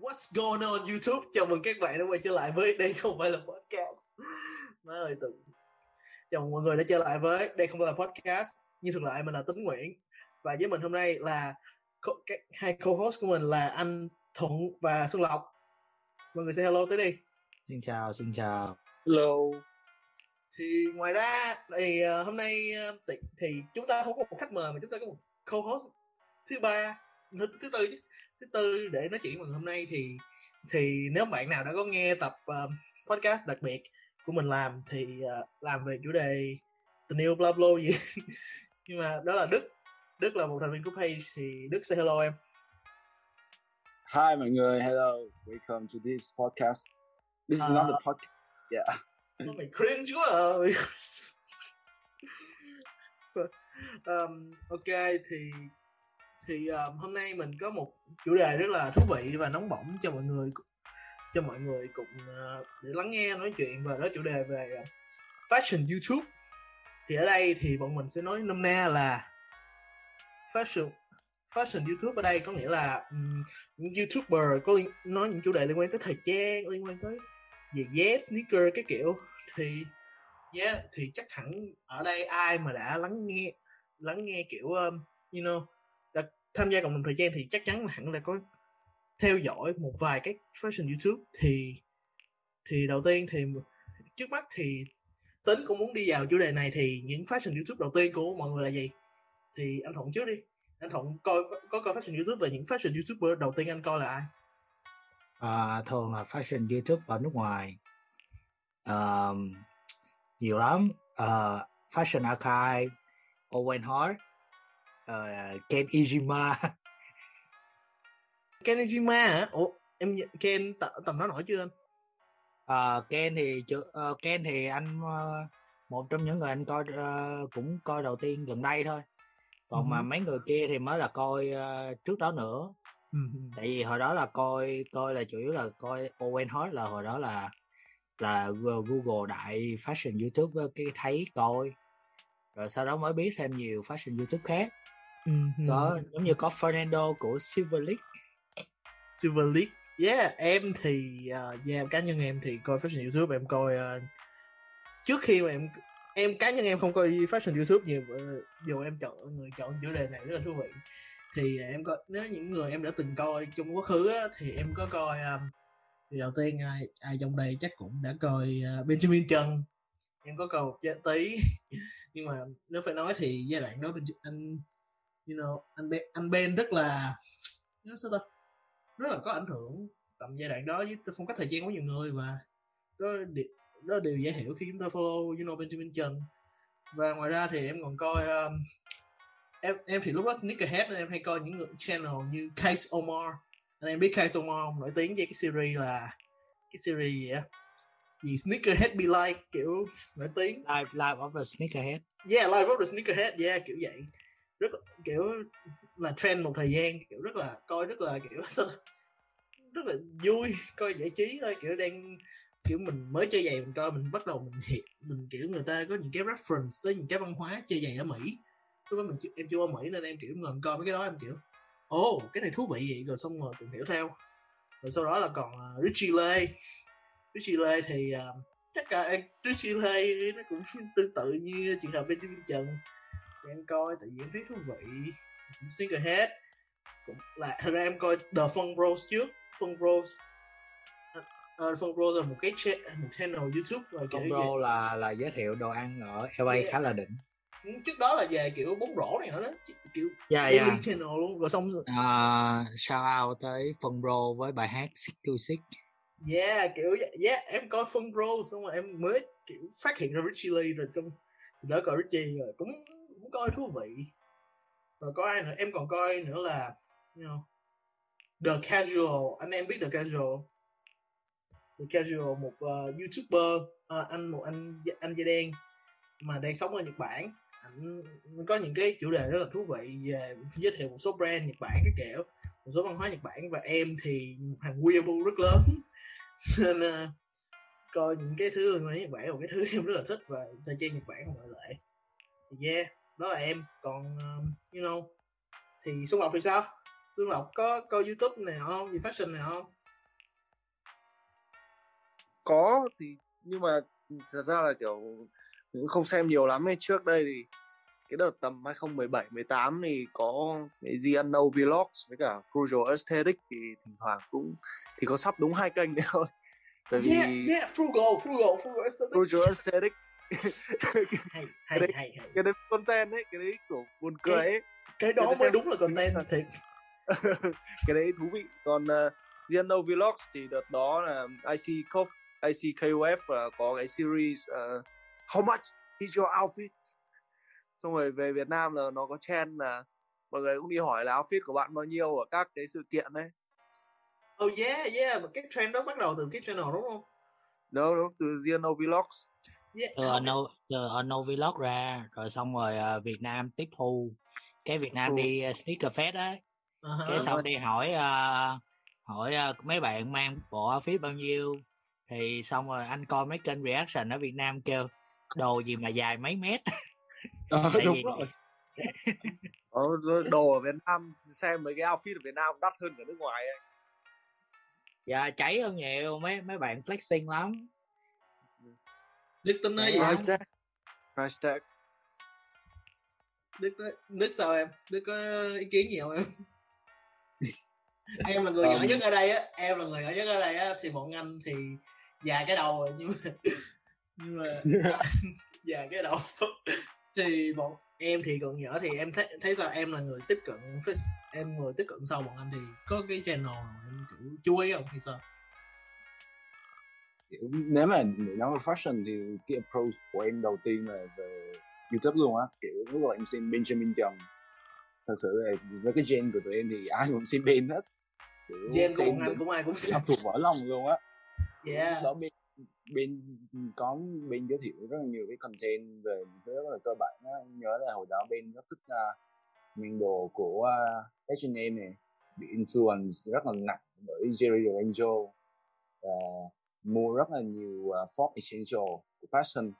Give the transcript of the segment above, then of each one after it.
What's going on YouTube? Chào mừng các bạn đã quay trở lại với đây không phải là podcast. Má ơi tự. Chào mừng mọi người đã trở lại với đây không phải là podcast. Như thường lại mình là Tính Nguyễn và với mình hôm nay là co- các hai co-host của mình là anh Thuận và Xuân Lộc. Mọi người say hello tới đi. Xin chào, xin chào. Hello. Thì ngoài ra thì uh, hôm nay uh, thì, thì chúng ta không có một khách mời mà chúng ta có một co-host thứ ba thứ, thứ tư chứ thứ tư để nói chuyện bằng hôm nay thì thì nếu bạn nào đã có nghe tập uh, podcast đặc biệt của mình làm thì uh, làm về chủ đề tình yêu bla bla gì nhưng mà đó là Đức Đức là một thành viên của Page thì Đức say hello em Hi mọi người, hello. Welcome to this podcast. This is Uh, not the podcast. Yeah. Mày cringe quá à um, ok thì thì um, hôm nay mình có một chủ đề rất là thú vị và nóng bỏng cho mọi người cho mọi người cùng uh, để lắng nghe nói chuyện và đó chủ đề về uh, fashion YouTube. Thì ở đây thì bọn mình sẽ nói nôm na là fashion fashion YouTube ở đây có nghĩa là um, những YouTuber có liên, nói những chủ đề liên quan tới thời trang liên quan tới về dép sneaker cái kiểu. Thì yeah thì chắc hẳn ở đây ai mà đã lắng nghe lắng nghe kiểu um, you know tham gia cộng đồng thời trang thì chắc chắn là hẳn là có theo dõi một vài cái fashion YouTube. Thì thì đầu tiên thì trước mắt thì tính cũng muốn đi vào chủ đề này thì những fashion YouTube đầu tiên của mọi người là gì? Thì anh thuận trước đi. Anh thuận coi có coi fashion YouTube về những fashion YouTuber đầu tiên anh coi là ai? À, thường là fashion YouTube ở nước ngoài. À, nhiều lắm. à, fashion Archive, Owen Hart, ờ, Ken Ijima. Kenijima hả ủa em Ken t- tầm đó nổi chưa anh Ờ, Ken thì ờ, Ken thì anh ờ, một trong những người anh coi ờ, cũng coi đầu tiên gần đây thôi. Còn mà Ừ. mấy người kia thì mới là coi ờ, trước đó nữa. ừ. tại vì hồi đó là coi coi là chủ yếu là coi Owen Hart là hồi đó là là Google đại fashion YouTube cái thấy coi rồi sau đó mới biết thêm nhiều fashion YouTube khác Ừ. có giống như có Fernando của Silver League. Silver League. Yeah em thì uh, yeah cá nhân em thì coi fashion YouTube em coi uh, trước khi mà em em cá nhân em không coi fashion YouTube nhiều uh, dù em chọn người chọn chủ đề này rất là thú vị. Thì em có nếu những người em đã từng coi trong quá khứ á, thì em có coi um, thì đầu tiên ai, ai trong đây chắc cũng đã coi uh, Benjamin Trần. Em có coi một tí. Nhưng mà nếu phải nói thì giai đoạn đó anh you know anh Ben, anh Ben rất là nó sao ta? Rất là có ảnh hưởng tầm giai đoạn đó với phong cách thời trang của nhiều người và đó, đó là điều dễ hiểu khi chúng ta follow you know Benjamin Trần. Và ngoài ra thì em còn coi um, em em thì lúc đó sneakerhead nên em hay coi những người channel như Case Omar. Anh em biết Case Omar không? Nổi tiếng với cái series là cái series gì á? Gì sneakerhead be like kiểu nổi tiếng. Live live of the sneakerhead. Yeah live of the sneakerhead yeah kiểu vậy rất kiểu là trend một thời gian kiểu rất là coi rất là kiểu rất là vui coi giải trí thôi kiểu đang kiểu mình mới chơi giày mình coi mình bắt đầu mình hiểu mình kiểu người ta có những cái reference tới những cái văn hóa chơi giày ở Mỹ. Lúc đó mình em chưa qua Mỹ nên em kiểu ngầm coi mấy cái đó em kiểu ồ oh, cái này thú vị vậy. Rồi xong rồi tìm hiểu theo. Rồi sau đó là còn uh, Richie Lê. Richie Lê thì uh, chắc cả à, Richie Lê nó cũng tương tự như trường hợp Benjamin Trần thì em coi tại vì em thấy thú vị. Cũng sneakerhead cũng là thật ra em coi The Fun Bros trước. Fun Bros. Uh, Fun Bros là một cái cha- một channel YouTube rồi kiểu Combo vậy. là là giới thiệu đồ ăn ở LA Yeah. khá là đỉnh. Trước đó là về kiểu bóng rổ này đó kiểu yeah, yeah. channel luôn. Rồi xong À, shout out tới Phân Bro với bài hát Six to Six. Yeah kiểu yeah em coi Fun Bros xong rồi em mới kiểu phát hiện ra Richie Lee rồi xong. Đó coi Richie rồi cũng cũng coi thú vị. Rồi có ai nữa? Em còn coi nữa là you know, The Casual. Anh em biết The Casual? The Casual một uh, YouTuber uh, anh một anh anh da đen mà đang sống ở Nhật Bản. Ảnh có những cái chủ đề rất là thú vị về giới thiệu một số brand Nhật Bản cái kiểu một số văn hóa Nhật Bản. Và em thì một hàng weeaboo rất lớn. Nên uh, coi những cái thứ liên quan Nhật Bản là một cái thứ em rất là thích và thời trang Nhật Bản mọi ngoại lệ. Yeah đó là em. Còn um, you know thì Xuân Lộc thì sao? Xuân Lộc có coi YouTube này không? Gì fashion này không? Có thì nhưng mà thật ra là kiểu cũng không xem nhiều lắm. Ấy trước đây thì cái đợt tầm 2017 18 thì có cái Giano Vlogs với cả Frugal Aesthetic thì thỉnh thoảng cũng thì có sắp đúng hai kênh đấy thôi. Tại vì yeah, yeah, frugal frugal frugal aesthetic. Frugal aesthetic hay hay cái đấy, hay hay. cái đấy content ấy cái đấy kiểu buồn cười ấy. cái đó mới đúng là content thiệt cái đấy thú vị. Còn uh, Giano Vlogs thì đợt đó là IC Cof IC KOF uh, có cái series uh, How much is your outfit? Xong rồi về Việt Nam là nó có trend là mọi người cũng đi hỏi là outfit của bạn bao nhiêu ở các cái sự kiện đấy Oh yeah, yeah, cái trend đó bắt đầu từ cái channel đúng không? Đúng, đúng, từ Giano Vlogs. Yeah. từ no từ no vlog ra rồi xong rồi uh, Việt Nam tiếp thu cái Việt Nam đi uh, sneaker fest á Uh-huh. cái xong đi hỏi uh, hỏi uh, mấy bạn mang bộ outfit bao nhiêu thì xong rồi anh coi mấy kênh reaction ở Việt Nam kêu đồ gì mà dài mấy mét Ờ, đúng rồi. Ờ, rồi đồ ở Việt Nam xem mấy cái outfit ở Việt Nam đắt hơn cả nước ngoài ấy. dạ cháy hơn nhiều mấy mấy bạn flexing lắm Đức tính nói gì Dạ. không? Tag. Đức nói, Đức sao em? Đức có ý kiến gì không em? em là người nhỏ nhất ở đây á, em là người nhỏ nhất ở đây á thì bọn anh thì già cái đầu rồi nhưng mà nhưng mà già cái đầu thì bọn em thì còn nhỏ thì em thấy thấy sao em là người tiếp cận em người tiếp cận sau bọn anh thì có cái channel nào em kiểu chú ý không hay sao? Nếu mà để nói về fashion thì cái approach của em đầu tiên là về YouTube luôn á. Kiểu lúc đầu em xem Benjamin Trần thật sự là với cái gen của tụi em thì ai cũng xem Ben hết. Kiểu Gen của xem anh cũng ai cũng xem. học thuộc vỡ lòng luôn á. Yeah. Đó bên bên có bên giới thiệu rất là nhiều cái content về thứ rất là cơ bản á. Nhớ là hồi đó bên rất thích uh, mang đồ của uh, H&M này bị influence rất là nặng bởi Jerry Lorenzo. Và mua rất là nhiều uh, Ford Essential của fashion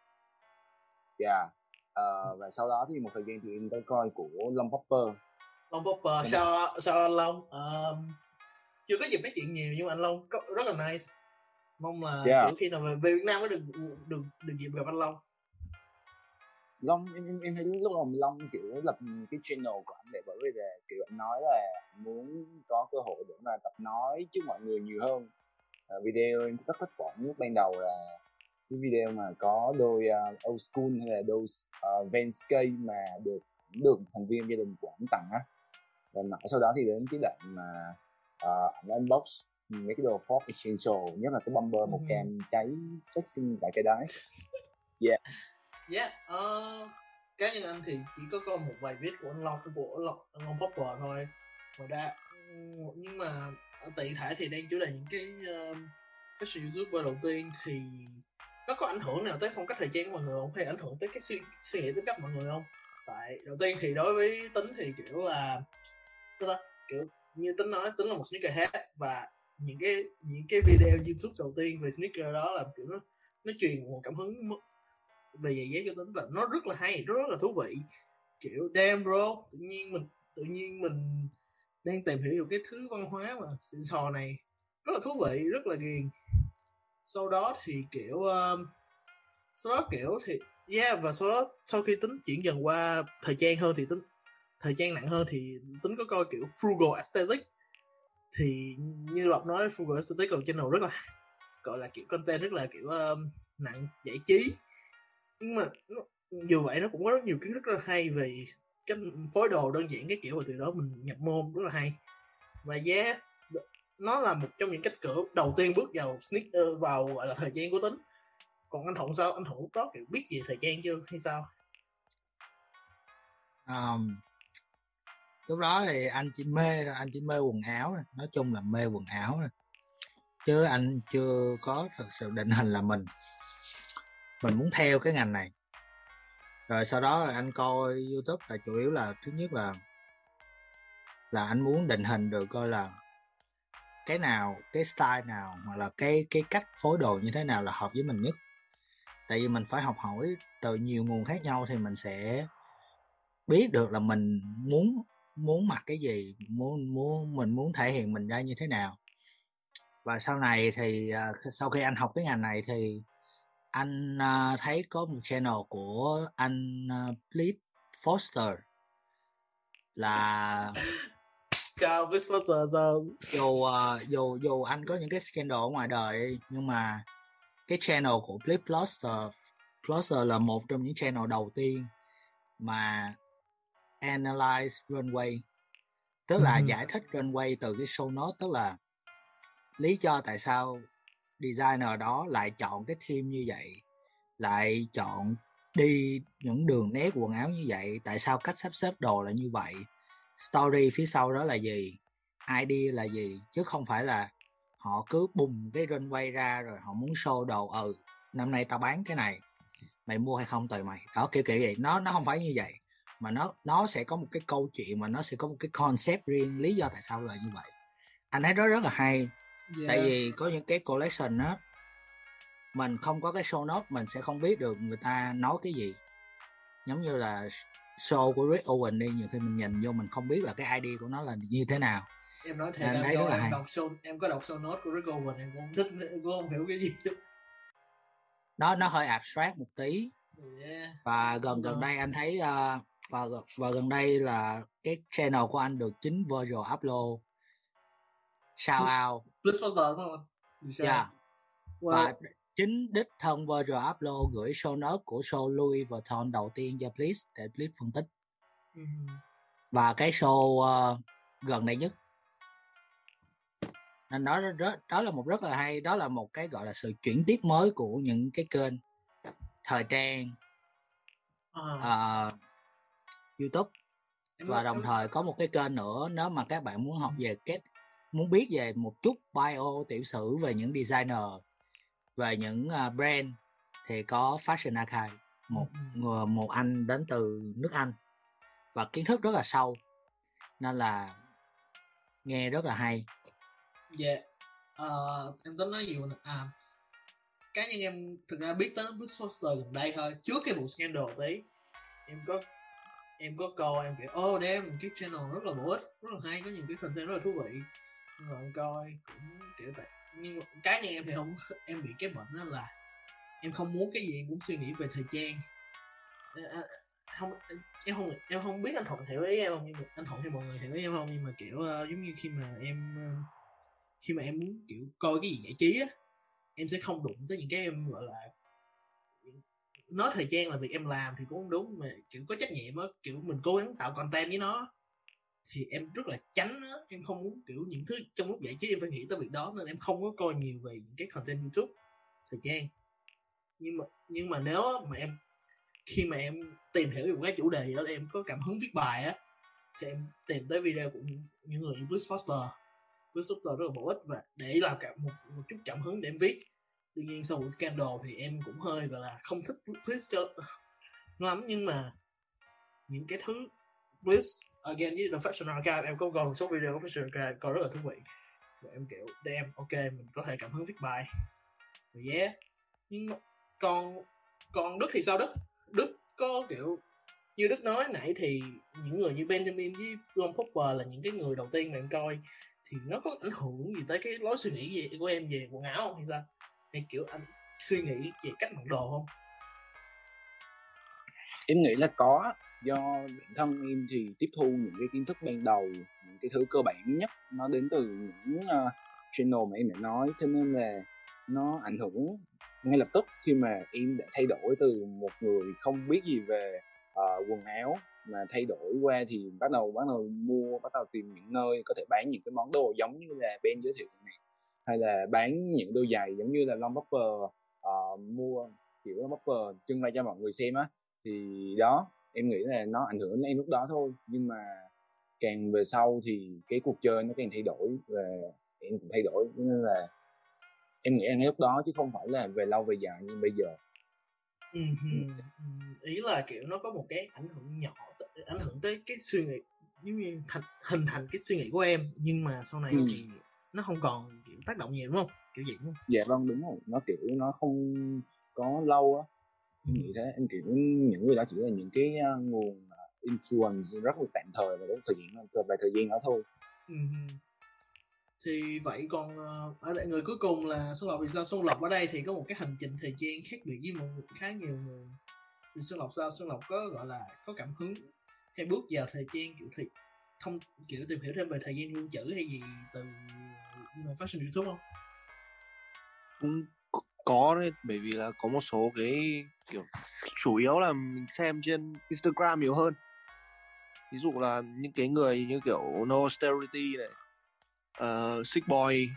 yeah. Ờ, và sau đó thì một thời gian thì em có coi của Long Popper. Long Popper Đúng sao sao anh Long? Um, chưa có dịp nói chuyện nhiều nhưng mà anh Long rất là nice. Mong là Yeah. kiểu khi nào về, về Việt Nam mới được được được dịp gặp anh Long. Long em, em, em thấy lúc đầu Long kiểu lập cái channel của anh để bởi vì là kiểu anh nói là muốn có cơ hội để mà tập nói trước mọi người nhiều hơn video em rất thích bỏ lúc ban đầu là cái video mà có đôi uh, old school hay là đôi uh, Vansky mà được được thành viên gia đình của anh tặng á. Và mãi sau đó thì đến cái đoạn mà uh, unbox mấy cái đồ Ford Essential nhất là cái bumper màu Ừ. cam cháy flexing tại cái đáy yeah. Ờ, cá nhân anh thì chỉ có coi một vài viết của anh Long của Long, anh Long Popper thôi. Ngoài ra nhưng mà tiện thể thì đang chủ đề những cái uh, cái sự youtuber đầu tiên thì nó có ảnh hưởng nào tới phong cách thời trang của mọi người không? Hay ảnh hưởng tới cái suy, suy nghĩ tính cách mọi người không? Tại đầu tiên thì đối với tính thì kiểu là tức là kiểu như tính nói tính là một sneakerhead và những cái những cái video youtube đầu tiên về sneaker đó là kiểu nó nó truyền một cảm hứng về giày dép cho tính và nó rất là hay rất là thú vị. Kiểu damn bro tự nhiên mình tự nhiên mình đang tìm hiểu được cái thứ văn hóa mà xịn sò này. Rất là thú vị rất là ghiền. Sau đó thì kiểu um, sau đó kiểu thì yeah và sau đó sau khi tính chuyển dần qua thời trang hơn thì tính thời trang nặng hơn thì tính có coi kiểu frugal aesthetic. Thì như lộc nói frugal aesthetic là channel rất là gọi là kiểu content rất là kiểu um, nặng giải trí. Nhưng mà nó, dù vậy nó cũng có rất nhiều kiến thức rất là hay về cái phối đồ đơn giản cái kiểu và từ đó mình nhập môn rất là hay. Và yeah nó là một trong những cách cửa đầu tiên bước vào sneaker ờ, vào gọi là thời trang của tính. Còn anh thuận sao? Anh thuận lúc đó kiểu biết gì thời trang chưa hay sao? Um, lúc đó thì anh chỉ mê anh chỉ mê quần áo rồi. nói chung là mê quần áo rồi. chứ anh chưa có thật sự định hình là mình. Mình muốn theo cái ngành này rồi sau đó anh coi youtube là chủ yếu là thứ nhất là là anh muốn định hình được coi là cái nào cái style nào hoặc là cái cái cách phối đồ như thế nào là hợp với mình nhất. Tại vì mình phải học hỏi từ nhiều nguồn khác nhau thì mình sẽ biết được là mình muốn muốn mặc cái gì muốn muốn mình muốn thể hiện mình ra như thế nào. Và sau này thì uh, sau khi anh học cái ngành này thì anh uh, thấy có một channel của anh uh, Blitz Foster là Sao Blitz Foster sao? dù uh, dù dù anh có những cái scandal ở ngoài đời nhưng mà cái channel của Blitz Foster Foster là một trong những channel đầu tiên mà analyze runway tức là Ừm. giải thích runway từ cái show note tức là lý do tại sao designer đó lại chọn cái theme như vậy, lại chọn đi những đường nét quần áo như vậy, tại sao cách sắp xếp đồ là như vậy? Story phía sau đó là gì? Idea là gì? Chứ không phải là họ cứ bùng cái runway ra rồi họ muốn show đồ ừ năm nay tao bán cái này, mày mua hay không tùy mày. Đó, kiểu kiểu vậy. Nó nó không phải như vậy, mà nó nó sẽ có một cái câu chuyện mà nó sẽ có một cái concept riêng lý do tại sao là như vậy. Anh thấy đó rất là hay. Yeah. tại vì có những cái collection á mình không có cái show note mình sẽ không biết được người ta nói cái gì giống như là show của Rick Owen đi nhiều khi mình nhìn vô mình không biết là cái ID của nó là như thế nào em nói thiệt em thấy là em đọc show em có đọc show note của Rick Owen em cũng thích em cũng không hiểu cái gì nó nó hơi abstract một tí yeah. và gần gần Ờ. đây anh thấy uh, và và gần đây là cái channel của anh được chính Virgil upload shout out Foster đúng không? Vì sao? yeah. Wow. và chính đích thân Virgil upload gửi show note của show Louis Vuitton đầu tiên cho Blitz để Blitz phân tích Ừm. và cái show ờ, gần đây nhất nên đó đó đó là một rất là hay đó là một cái gọi là sự chuyển tiếp mới của những cái kênh thời trang Ờ. ờ, YouTube và đồng thời có một cái kênh nữa nếu mà các bạn muốn học về kết muốn biết về một chút bio tiểu sử về những designer về những ờ, brand thì có Fashion Archive một Ừm. người một anh đến từ nước Anh và kiến thức rất là sâu nên là nghe rất là hay Dạ. Ờ, em tính nói gì nè. À, cá nhân em thực ra biết tới Blitz Foster gần đây thôi. Trước cái vụ scandal tí, em có em có coi em kiểu oh damn cái channel rất là bổ ích rất là hay có nhiều cái content rất là thú vị rồi em coi cũng kiểu tại nhưng cá nhân em thì không em bị cái bệnh đó là em không muốn cái gì em cũng suy nghĩ về thời trang. À, không ờ, em không em không biết anh thuận hiểu ý em không nhưng mà anh thuận hay mọi người hiểu ý em không nhưng mà kiểu uh, giống như khi mà em khi mà em muốn kiểu coi cái gì giải trí á em sẽ không đụng tới những cái em gọi là nói thời trang là việc em làm thì cũng không đúng mà kiểu có trách nhiệm á kiểu mình cố gắng tạo content với nó thì em rất là tránh đó. em không muốn kiểu những thứ trong lúc giải trí em phải nghĩ tới việc đó nên em không có coi nhiều về những cái content youtube thời trang. Nhưng mà nhưng mà nếu mà em khi mà em tìm hiểu về một cái chủ đề gì đó em có cảm hứng viết bài á thì em tìm tới video của những, người Bruce Foster. Bruce Foster rất là bổ ích và để làm cả một, một chút cảm hứng để em viết. Tuy nhiên sau vụ scandal thì em cũng hơi gọi là không thích Bliss cho lắm. Nhưng mà những cái thứ Bliss again, với The Fashion Archive, em có coi một số video của Fashion Archive coi rất là thú vị. Và em, kiểu đem ok, mình có thể cảm hứng viết bài. Và yeah. Nhưng mà còn còn Đức thì sao Đức? Đức có, kiểu, như Đức nói nãy thì những người như Benjamin với Ron Popper là những cái người đầu tiên mà em coi thì nó có ảnh hưởng gì tới cái lối suy nghĩ gì của em về quần áo không hay sao? Hay, kiểu, anh suy nghĩ về cách mặc đồ không? Em nghĩ là có do bản thân em thì tiếp thu những cái kiến thức ban đầu những cái thứ cơ bản nhất nó đến từ những uh, channel mà em đã nói. Cho nên là nó ảnh hưởng ngay lập tức khi mà em đã thay đổi từ một người không biết gì về uh, quần áo mà thay đổi qua thì bắt đầu bắt đầu mua bắt đầu tìm những nơi có thể bán những cái món đồ giống như là Ben giới thiệu này hay là bán những đôi giày giống như là Long Popper uh, ờ, mua kiểu Long Popper trưng ra cho mọi người xem á. Thì đó em nghĩ là nó ảnh hưởng đến em lúc đó thôi nhưng mà càng về sau thì cái cuộc chơi nó càng thay đổi và em cũng thay đổi. Nên là em nghĩ là ngay lúc đó chứ không phải là về lâu về dài như bây giờ. Ý là kiểu nó có một cái ảnh hưởng nhỏ ảnh hưởng tới cái suy nghĩ giống như thành, hình thành cái suy nghĩ của em nhưng mà sau này Ừ. thì nó không còn kiểu tác động nhiều đúng không? Kiểu gì đúng không? Dạ vâng đúng rồi. Nó kiểu nó không có lâu á em nghĩ thế em kiểu những người đó chỉ là những cái nguồn uh, influence rất là tạm thời và đúng thời gian và vài thời gian đó thôi. Ừ, thì vậy còn ờ, ở đây người cuối cùng là Xuân Lộc thì sao? Xuân Lộc ở đây thì có một cái hành trình thời gian khác biệt với người khá nhiều người. Thì Xuân Lộc sao? Xuân Lộc có gọi là có cảm hứng hay bước vào thời gian kiểu thì thông kiểu tìm hiểu thêm về thời gian lưu trữ hay gì từ you know, fashion YouTube không? cũng có- đấy bởi vì là có một số cái kiểu chủ yếu là mình xem trên Instagram nhiều hơn. Ví dụ là những cái người như kiểu No Austerity này uh, Sick Boy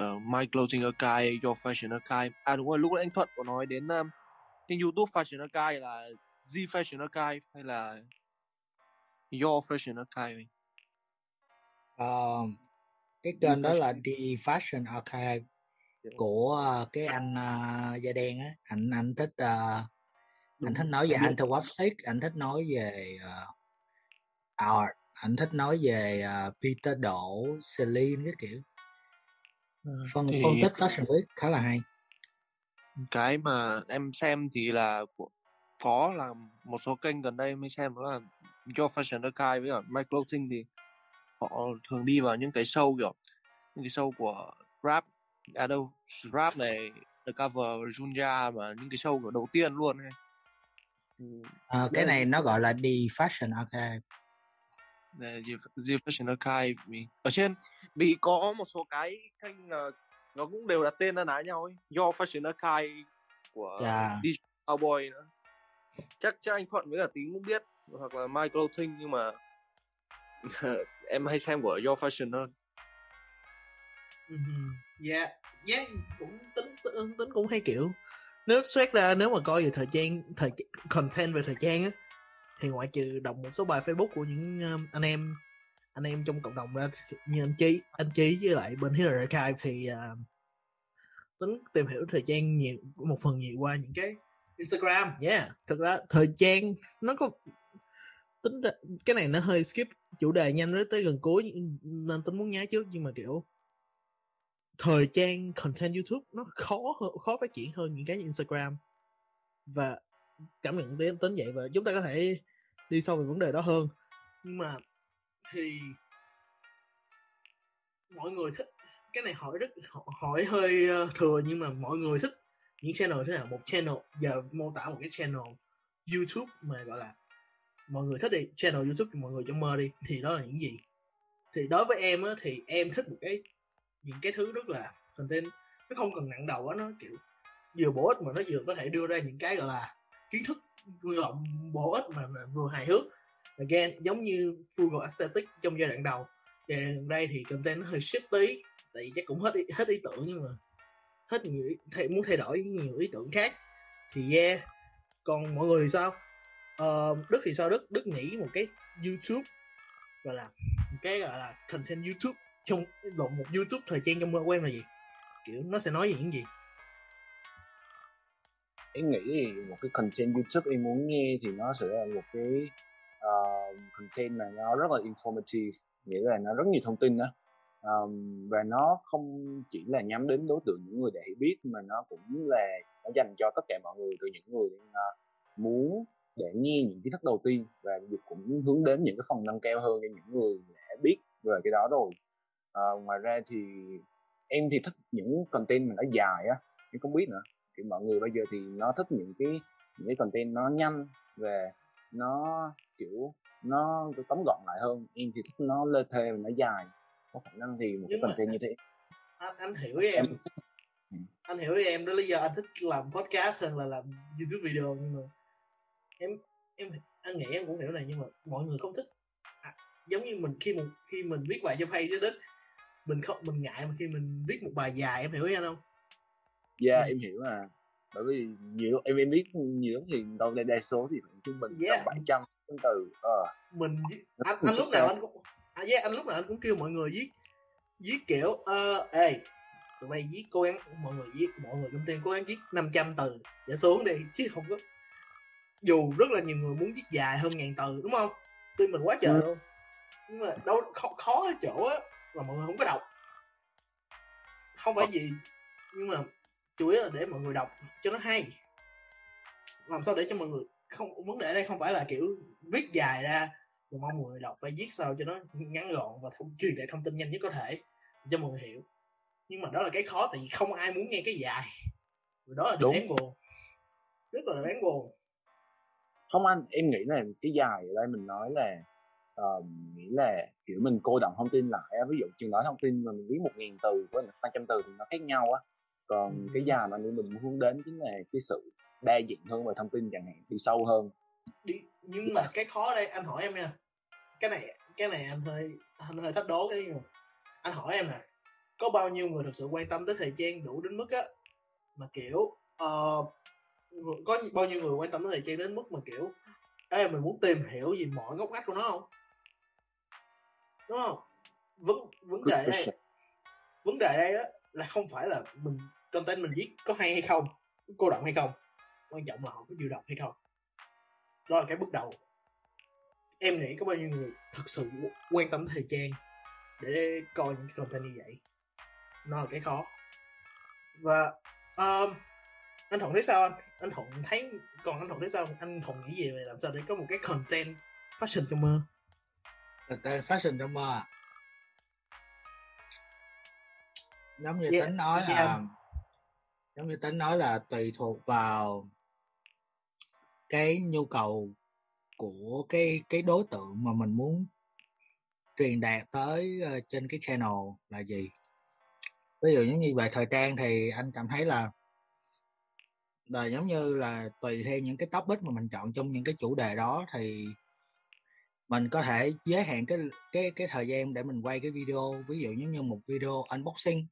uh, My Clothing Archive Your Fashion Archive. À đúng rồi lúc nãy anh Thuận có nói đến um, kênh YouTube Fashion Archive là Z Fashion Archive hay là Your Fashion Archive. Ờ, cái kênh đó là The Fashion Archive của ờ, cái anh uh, da đen á. Anh anh thích ờ, anh thích nói về anthropopsic anh thích nói về ờ, art anh thích nói về ờ, Peter Đỗ Celine cái kiểu. Phân Thì- phân tích fashion week khá là hay. Cái mà em xem thì là có là một số kênh gần đây mới xem đó là Your Fashion Archive với cả My Clothing thì họ thường đi vào những cái show kiểu những cái show của rap à đâu rap này The Cover Junja mà những cái show kiểu đầu tiên luôn ấy. Ừ, Ờ, cái này nó gọi là The Fashion Archive The The Fashion Archive ở trên vì có một số cái kênh là nó cũng đều đặt tên na ná nhau ấy Your Fashion Archive của Dạ. DJ Cowboy nữa chắc chắc anh Thuận với cả Tín cũng biết hoặc là My Clothing nhưng mà em hay xem của Your Fashion hơn Mhm. Dạ, dạ cũng tính, tính tính cũng hay kiểu nếu xét ra nếu mà coi về thời gian thời content về thời gian á thì ngoại trừ đọc một số bài Facebook của những um, anh em anh em trong cộng đồng ra như anh Chí anh Chí với lại bên Hero Archive thì uh, tính tìm hiểu thời gian nhiều một phần nhiều qua những cái Instagram. Yeah thật ra thời gian nó có tính ra cái này nó hơi skip chủ đề nhanh tới tới gần cuối nên tính muốn nhá trước nhưng mà kiểu thời trang content YouTube nó khó khó phát triển hơn những cái Instagram. Và cảm nhận đến tính vậy và chúng ta có thể đi sâu về vấn đề đó hơn. Nhưng mà thì mọi người thích, cái này hỏi rất hỏi hơi ờ, thừa nhưng mà mọi người thích những channel thế nào? Một channel, giờ mô tả một cái channel YouTube mà gọi là mọi người thích đi, channel YouTube thì mọi người cho mơ đi, thì đó là những gì? Thì đối với em á, thì em thích một cái những cái thứ rất là content nó không cần nặng đầu á nó kiểu vừa bổ ích mà nó vừa có thể đưa ra những cái gọi là kiến thức nguyên bổ ích mà, mà vừa hài hước. Again giống như Google Aesthetic trong giai đoạn đầu và đây thì content nó hơi shift tí tại vì chắc cũng hết ý, hết ý tưởng nhưng mà hết nhiều ý, thay, muốn thay đổi nhiều ý tưởng khác. Thì yeah còn mọi người thì sao? Uh, Đức thì sao Đức? Đức nghĩ một cái YouTube gọi là một cái gọi là content YouTube trong lộn một YouTube thời trang trong mơ quen là gì? Kiểu nó sẽ nói về những gì? Em nghĩ thì một cái content YouTube em muốn nghe thì nó sẽ là một cái uh, content mà nó rất là informative nghĩa là nó rất nhiều thông tin đó um, và nó không chỉ là nhắm đến đối tượng những người để hiểu biết mà nó cũng là nó dành cho tất cả mọi người từ những người uh, muốn để nghe những kiến thức đầu tiên và cũng hướng đến những cái phần nâng cao hơn cho những người đã biết về cái đó rồi uh, ngoài ra thì em thì thích những content mà nó dài á em không biết nữa. Kiểu mọi người bây giờ thì nó thích những cái những cái content nó nhanh và nó kiểu nó tóm gọn lại hơn. Em thì thích nó lê thê và nó dài. Có khả năng thì một cái content như thế. Anh anh hiểu em. Ừ. anh hiểu em đó lý do anh thích làm podcast hơn là làm youtube video nhưng mà em em anh nghĩ em cũng hiểu này nhưng mà mọi người không thích. À, giống như mình khi mình khi mình viết bài cho page đó đức mình không mình ngại mà khi mình viết một bài dài em hiểu anh không dạ Ừ. em hiểu mà bởi vì nhiều em em biết nhiều lắm thì đâu đây đa số thì trung bình Yeah. tầm bảy trăm từ ờ mình viết- anh anh lúc nào anh cũng à, yeah, anh lúc nào anh cũng kêu mọi người viết viết kiểu ờ ê tụi bay viết cố gắng mọi người viết mọi người trong team cố gắng viết 500 từ trở xuống đi chứ không có dù rất là nhiều người muốn viết dài hơn ngàn từ đúng không team mình quá trời Ừ. luôn nhưng mà đâu khó, khó ở chỗ á là mọi người không có đọc. Không phải gì nhưng mà chủ yếu là để mọi người đọc cho nó hay. Làm sao để cho mọi người không vấn đề đây không phải là kiểu viết dài ra rồi mong mọi người đọc phải viết sao cho nó ngắn gọn và thông truyền đạt thông tin nhanh nhất có thể cho mọi người hiểu. Nhưng mà đó là cái khó tại vì không ai muốn nghe cái dài. Và đó là Đúng. đáng buồn. Rất là đáng buồn. Không anh em nghĩ là cái dài ở đây mình nói là ờ, nghĩ là kiểu mình cô đọng thông tin lại ví dụ chừng nói thông tin mà mình viết một nghìn từ với hai trăm từ thì nó khác nhau á. Còn Ừ. cái dài mà mình muốn hướng đến chính là cái sự đa dạng hơn về thông tin chẳng hạn đi sâu hơn. Đi nhưng mà cái khó đây anh hỏi em nha. Cái này cái này anh hơi anh hơi thách đố cái mà. Anh hỏi em nè có bao nhiêu người thực sự quan tâm tới thời gian đủ đến mức á mà kiểu ờ, có bao nhiêu người quan tâm tới thời gian đến mức mà kiểu ê mình muốn tìm hiểu gì mọi ngóc ngách của nó không đúng không? Vấn vấn đề đây vấn đề đây đó là không phải là mình content mình viết có hay hay không có cô động hay không. Quan trọng là họ có chịu đọc hay không. Đó là cái bước đầu. Em nghĩ có bao nhiêu người thực sự quan tâm thời trang để coi những cái content như vậy? Nó là cái khó. Và um, anh thuận thấy sao anh? Anh thuận thấy còn anh thuận thấy sao? Anh thuận nghĩ gì về làm sao để có một cái content fashion trong mơ Content fashion trong mơ à? giống như Yeah, tính nói yeah. là giống như tính nói là tùy thuộc vào cái nhu cầu của cái cái đối tượng mà mình muốn truyền đạt tới ờ, trên cái channel là gì ví dụ giống như về thời trang thì anh cảm thấy là là giống như là tùy theo những cái topic mà mình chọn trong những cái chủ đề đó thì mình có thể giới hạn cái cái cái thời gian để mình quay cái video ví dụ giống như một video unboxing.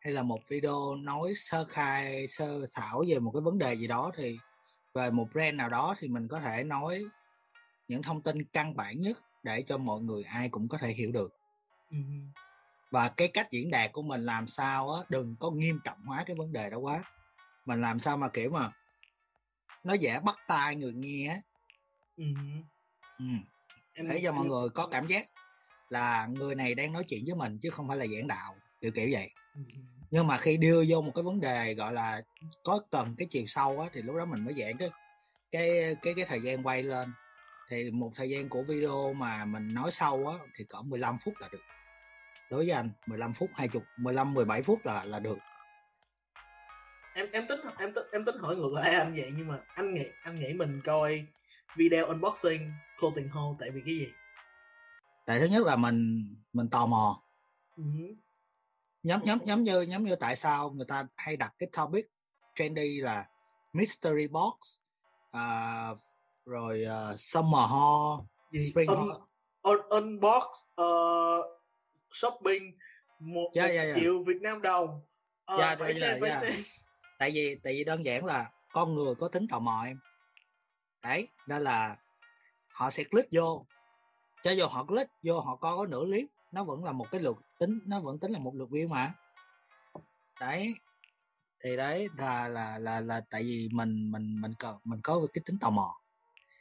Hay là một video nói sơ khai sơ thảo về một cái vấn đề gì đó thì về một brand nào đó thì mình có thể nói những thông tin căn bản nhất để cho mọi người ai cũng có thể hiểu được. Và cái cách diễn đạt của mình làm sao á đừng có nghiêm trọng hóa cái vấn đề đó quá. Mình làm sao mà kiểu mà nó dễ bắt tai người nghe á. Ừ. em để cho mọi người? Có cảm giác là người này đang nói chuyện với mình chứ không phải là giảng đạo kiểu kiểu vậy. Ừ. nhưng mà khi đưa vô một cái vấn đề gọi là có cần cái chiều sâu á thì lúc đó mình mới giãn cái cái cái cái thời gian quay lên. Thì một thời gian của video mà mình nói sâu á thì cỡ 15 phút là được. Đối với anh 15 phút 20 15 17 phút là là được. Em em tính em tính em tính hỏi ngược lại anh vậy nhưng mà anh nghĩ anh nghĩ mình coi video unboxing clothing haul tại vì cái gì tại thứ nhất là mình mình tò mò ừ. nhóm nhóm nhóm như nhóm như tại sao người ta hay đặt cái topic trendy là mystery box à, rồi uh, summer haul gì Spring un, haul. un, unbox uh, shopping một, một dạ, dạ. triệu Việt Nam đồng Ờ, Dạ, phải xem dạ, phải dạ. xem tại vì tại vì đơn giản là con người có tính tò mò em đấy nên là họ sẽ click vô. Cho dù họ click vô họ coi có nửa clip nó vẫn là một cái lượt tính nó vẫn tính là một lượt view mà. Đấy thì đấy là là là là tại vì mình mình mình cần mình có cái tính tò mò.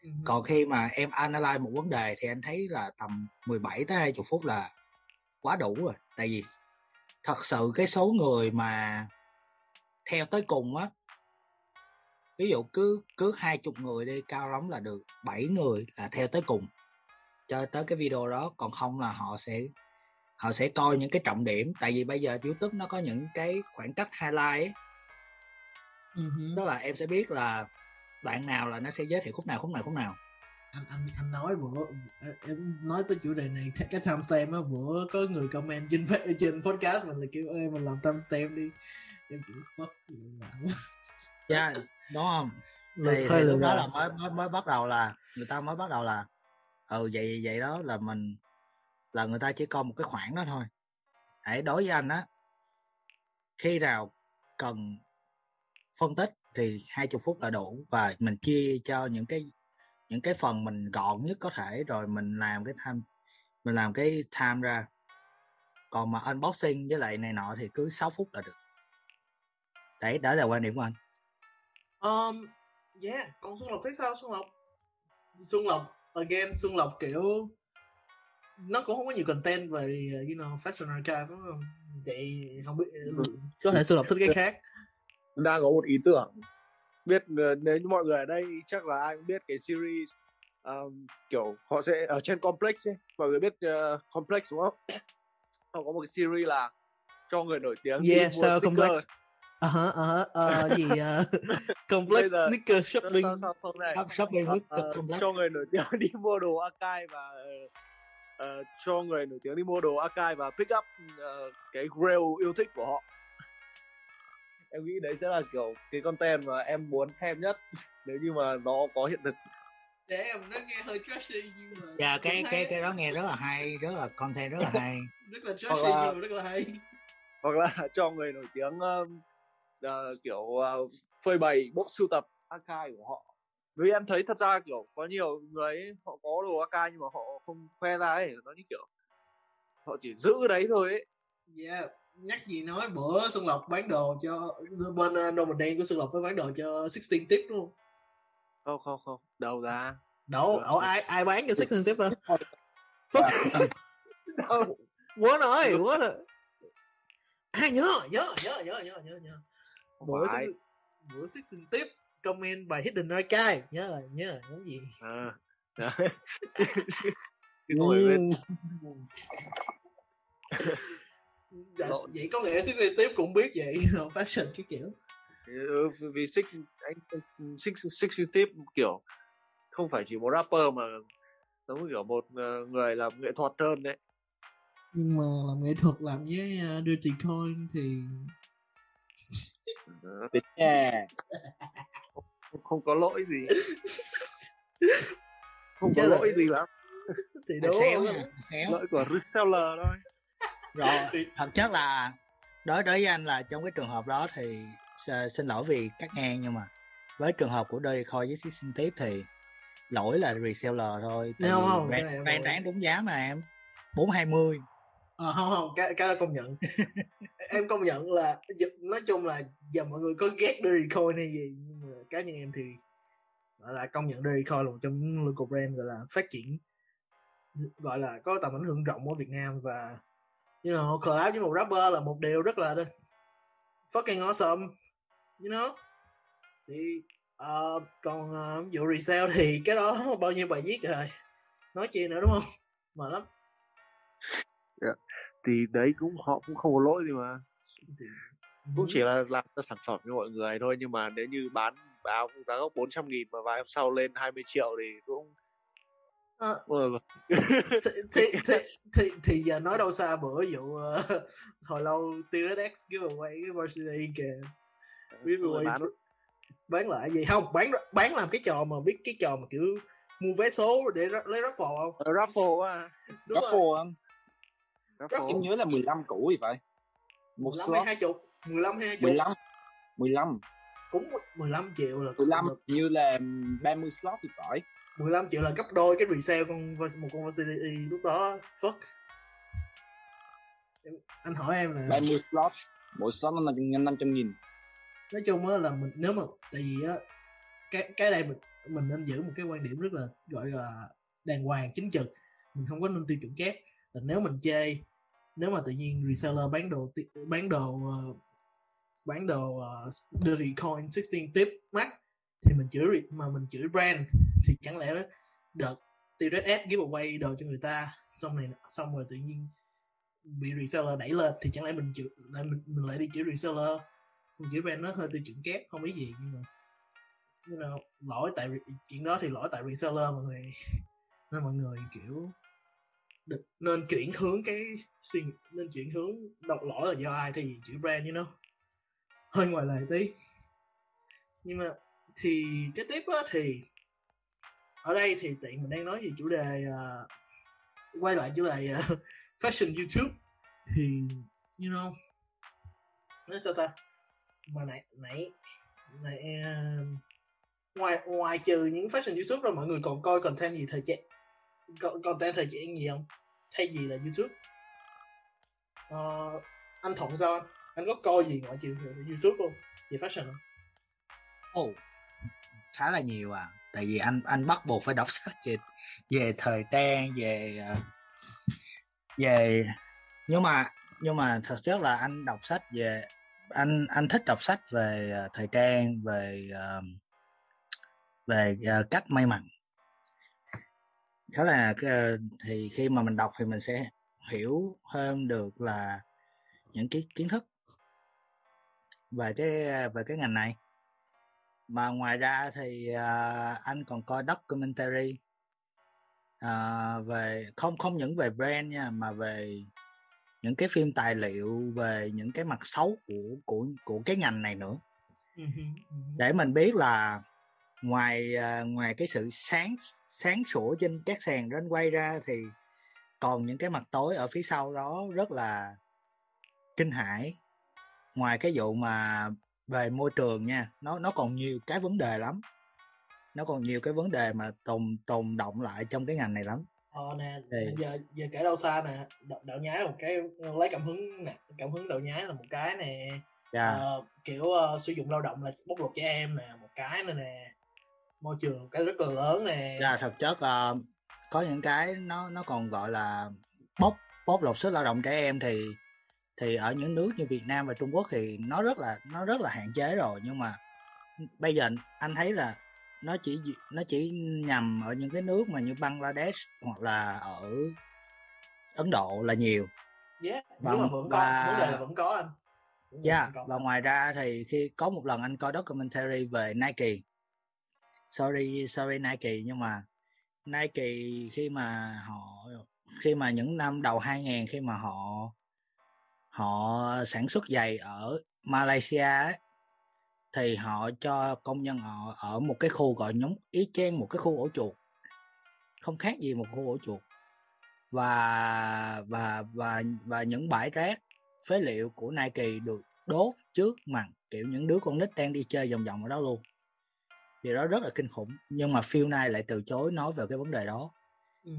Ừ. còn khi mà em analyze một vấn đề thì anh thấy là tầm 17 tới 20 phút là quá đủ rồi. Tại vì thật sự cái số người mà theo tới cùng á ví dụ cứ cứ hai chục người đi cao lắm là được 7 người là theo tới cùng. Cho tới cái video đó còn không là họ sẽ họ sẽ coi những cái trọng điểm. Tại vì bây giờ youtube nó có những cái khoảng cách highlight ấy. Đó là em sẽ biết là đoạn nào là nó sẽ giới thiệu khúc nào khúc nào khúc nào. Anh anh anh nói bữa em nói tới chủ đề này cái timestamp á bữa có người comment trên trên podcast mình là kêu ơi mình làm timestamp đi. Em kiểu fuck dạ đúng không? Thì, thì hơi lúc đó là mới, mới mới bắt đầu là người ta mới bắt đầu là ừ vậy vậy đó là mình là người ta chỉ coi một cái khoảng đó thôi. Để đối với anh á khi nào cần phân tích thì 20 phút là đủ và mình chia cho những cái những cái phần mình gọn nhất có thể rồi mình làm cái time mình làm cái time ra. Còn mà unboxing với lại này nọ thì cứ 6 phút là được. Đấy đó là quan điểm của anh Um, yeah, còn Xuân Lộc thấy sao Xuân Lộc? Xuân Lộc, again, Xuân Lộc kiểu nó cũng không có nhiều content về uh, you know, fashion archive đúng không? Vậy không biết Ừ. có thể Xuân Lộc thích cái khác. đang có một ý tưởng biết ờ, nếu như mọi người ở đây chắc là ai cũng biết cái series um, kiểu họ sẽ ở trên complex ấy mọi người biết ờ, complex đúng không họ có một cái series là cho người nổi tiếng yeah mua sticker. complex ờ hả ờ ờ gì ờ, complex giờ- sneaker shopping sao- sao không này? Shop- shopping with ờ, complex. cho người nổi tiếng đi mua đồ Akai và ờ, ờ, cho người nổi tiếng đi mua đồ Akai và pick up ờ, cái grail yêu thích của họ. Em nghĩ đấy sẽ là kiểu cái content mà em muốn xem nhất nếu như mà nó có hiện thực. Để em nó nghe hơi trashy nhưng mà dạ cũng cái cái hay, cái đó nghe rất là hay rất là content rất là hay. Rất là trashy là- nhưng mà rất là hay. hoặc là cho người nổi tiếng um, ờ, kiểu uh, phơi bày bộ sưu tập Akai của họ. Vì em thấy thật ra kiểu có nhiều người ấy, họ có đồ Akai nhưng mà họ không khoe ra ấy nó như kiểu họ chỉ giữ đấy thôi ấy. Yeah nhắc gì nói bữa Xuân Lộc bán đồ cho bên uh, Normandy của Xuân Lộc mới bán đồ cho 16 tiếp luôn không? Không không đâu ra. Đâu ở ai ai bán cho 16 tiếp Thôi. Fuck. đâu quá nói quá rồi. À nhớ nhớ nhớ nhớ nhớ nhớ nhớ bữa phải. Six- bữa 16 tiếp comment bài Hidden Archive. Nhớ rồi nhớ rồi cái gì? À, cái ngồi bên. Dạ, Lộn. vậy có nghĩa 16 tiếp cũng biết vậy fashion cái kiểu. Ừ, vì six anh six six tip kiểu không phải chỉ một rapper mà giống kiểu một ờ, người làm nghệ thuật hơn đấy. Nhưng mà làm nghệ thuật làm với Dirty Coin thì về nhà không, có lỗi gì. Không Chắc có lỗi gì lắm. Thì đúng lỗi của reseller thôi. Rồi. Thật chất là đối đối với anh là trong cái trường hợp đó thì xin lỗi vì cắt ngang nhưng mà với trường hợp của Daily Coin với Season tiếp thì lỗi là reseller thôi. Thì no, bán, bán, bán đúng giá mà em. 420 à, không không cái cái đó công nhận. Em công nhận là nói chung là giờ mọi người có ghét Dairy Coin hay gì nhưng mà cá nhân em thì gọi là công nhận Dairy Coin là một trong những local brand gọi là phát triển gọi là có tầm ảnh hưởng rộng ở Việt Nam và you know collab với một rapper là một điều rất là fucking awesome you know? Thì uh, còn ờ, uh, vụ resale thì cái đó bao nhiêu bài viết rồi nói chi nữa đúng không? Mệt lắm thì đấy cũng họ cũng không có lỗi gì mà. Cũng chỉ là làm ra sản phẩm cho mọi người thôi nhưng mà nếu như bán báo giá gốc 400 nghìn mà vài hôm sau lên 20 triệu thì cũng Ờ, ừ, thì, thì, thì, thì, thì giờ nói đâu xa bữa vụ ờ, hồi lâu TRX giveaway cái varsity kìa. Giveaway bán bán lại gì? Không bán bán làm cái trò mà biết cái trò mà kiểu mua vé số để ra- lấy raffle không? Ờ, raffle á. Đúng rồi. Raffle anh em nhớ là 15 củ thì phải. Một 15 slot. hay 20 15 hay 20 15 15 cũng 15 triệu là 15 là- như là 30 slot thì phải. 15 triệu là gấp đôi cái resale con một con varsity lúc đó fuck em, anh hỏi em nè. 30 slot. Mỗi slot nó là 500 nghìn. Nói chung á là mình nếu mà tại vì á cái cái đây mình mình nên giữ một cái quan điểm rất là gọi là đàng hoàng chính trực. Mình không có nên tiêu chuẩn kép. Là nếu mình chê nếu mà tự nhiên reseller bán đồ bán đồ ờ, bán đồ ờ, uh, dirty coin 16 tip mắc thì mình chửi mà mình chửi brand thì chẳng lẽ đợt TRS giveaway đồ cho người ta xong này xong rồi tự nhiên bị reseller đẩy lên thì chẳng lẽ mình chửi lại mình, mình lại đi chửi reseller mình chửi brand nó hơi tiêu chuẩn kép không biết gì nhưng mà you know, lỗi tại chuyện đó thì lỗi tại reseller mọi người nên mọi người kiểu được, nên chuyển hướng cái suy nên chuyển hướng độc lỗi là do ai thì chữ brand you know. Hơi ngoài lề tí. Nhưng mà thì cái tiếp á thì ở đây thì tiện mình đang nói về chủ đề uh, quay lại chủ đề uh, fashion YouTube. Thì you know nói sao ta? Mà nãy nãy nãy uh, ngoài ngoài trừ những fashion YouTube rồi mọi người còn coi content gì thời trang? Còn content thời trang gì không? Thay vì là YouTube. Ờ, anh Thuận sao anh? Anh có coi gì ngoại trừ YouTube không? Về fashion không? Ồ, khá là nhiều à. Tại vì anh anh bắt buộc phải đọc sách về về thời trang về ờ, về nhưng mà nhưng mà thật chất là anh đọc sách về anh anh thích đọc sách về ờ, thời trang về ờ, về cách may mặc khá là ờ, thì khi mà mình đọc thì mình sẽ hiểu hơn được là những cái kiến thức về cái về cái ngành này. Mà ngoài ra thì uh, anh còn coi documentary uh, về không không những về brand nha mà về những cái phim tài liệu về những cái mặt xấu của của của cái ngành này nữa. Ừ ừ để mình biết là ngoài à, ngoài cái sự sáng sáng sủa trên các sàn ranh quay ra thì còn những cái mặt tối ở phía sau đó rất là kinh hãi. Ngoài cái vụ mà về môi trường nha nó nó còn nhiều cái vấn đề lắm. Nó còn nhiều cái vấn đề mà tồn tồn động lại trong cái ngành này lắm. Ờ nè Thì- giờ giờ kể đâu xa nè. Đạo, đạo nhái là một cái lấy cảm hứng nè cảm hứng đạo nhái là một cái nè. Dạ. Ờ, kiểu ờ, sử dụng lao động là bóc lột trẻ em nè một cái nữa nè môi trường cái rất là lớn nè. Dạ, thực chất ờ, có những cái nó nó còn gọi là bóc bóc lột sức lao động trẻ em thì thì ở những nước như Việt Nam và Trung Quốc thì nó rất là nó rất là hạn chế rồi. Nhưng mà bây giờ anh thấy là nó chỉ nó chỉ nhằm ở những cái nước mà như Bangladesh hoặc là ở Ấn Độ là nhiều. Yeah Và- nhưng mà vẫn có vấn đề là vẫn có anh. Vấn đề Dạ, và ngoài ra thì khi có một lần anh coi documentary về Nike. Sorry, sorry Nike nhưng mà Nike khi mà họ khi mà những năm đầu 2000 khi mà họ họ sản xuất giày ở Malaysia ấy, thì họ cho công nhân họ ở một cái khu gọi nhóm ý chang một cái khu ổ chuột không khác gì một khu ổ chuột. Và và và và những bãi rác phế liệu của Nike được đốt trước mặt kiểu những đứa con nít đang đi chơi vòng vòng ở đó luôn điều đó rất là kinh khủng nhưng mà Phil Knight lại từ chối nói về cái vấn đề đó. Hứ.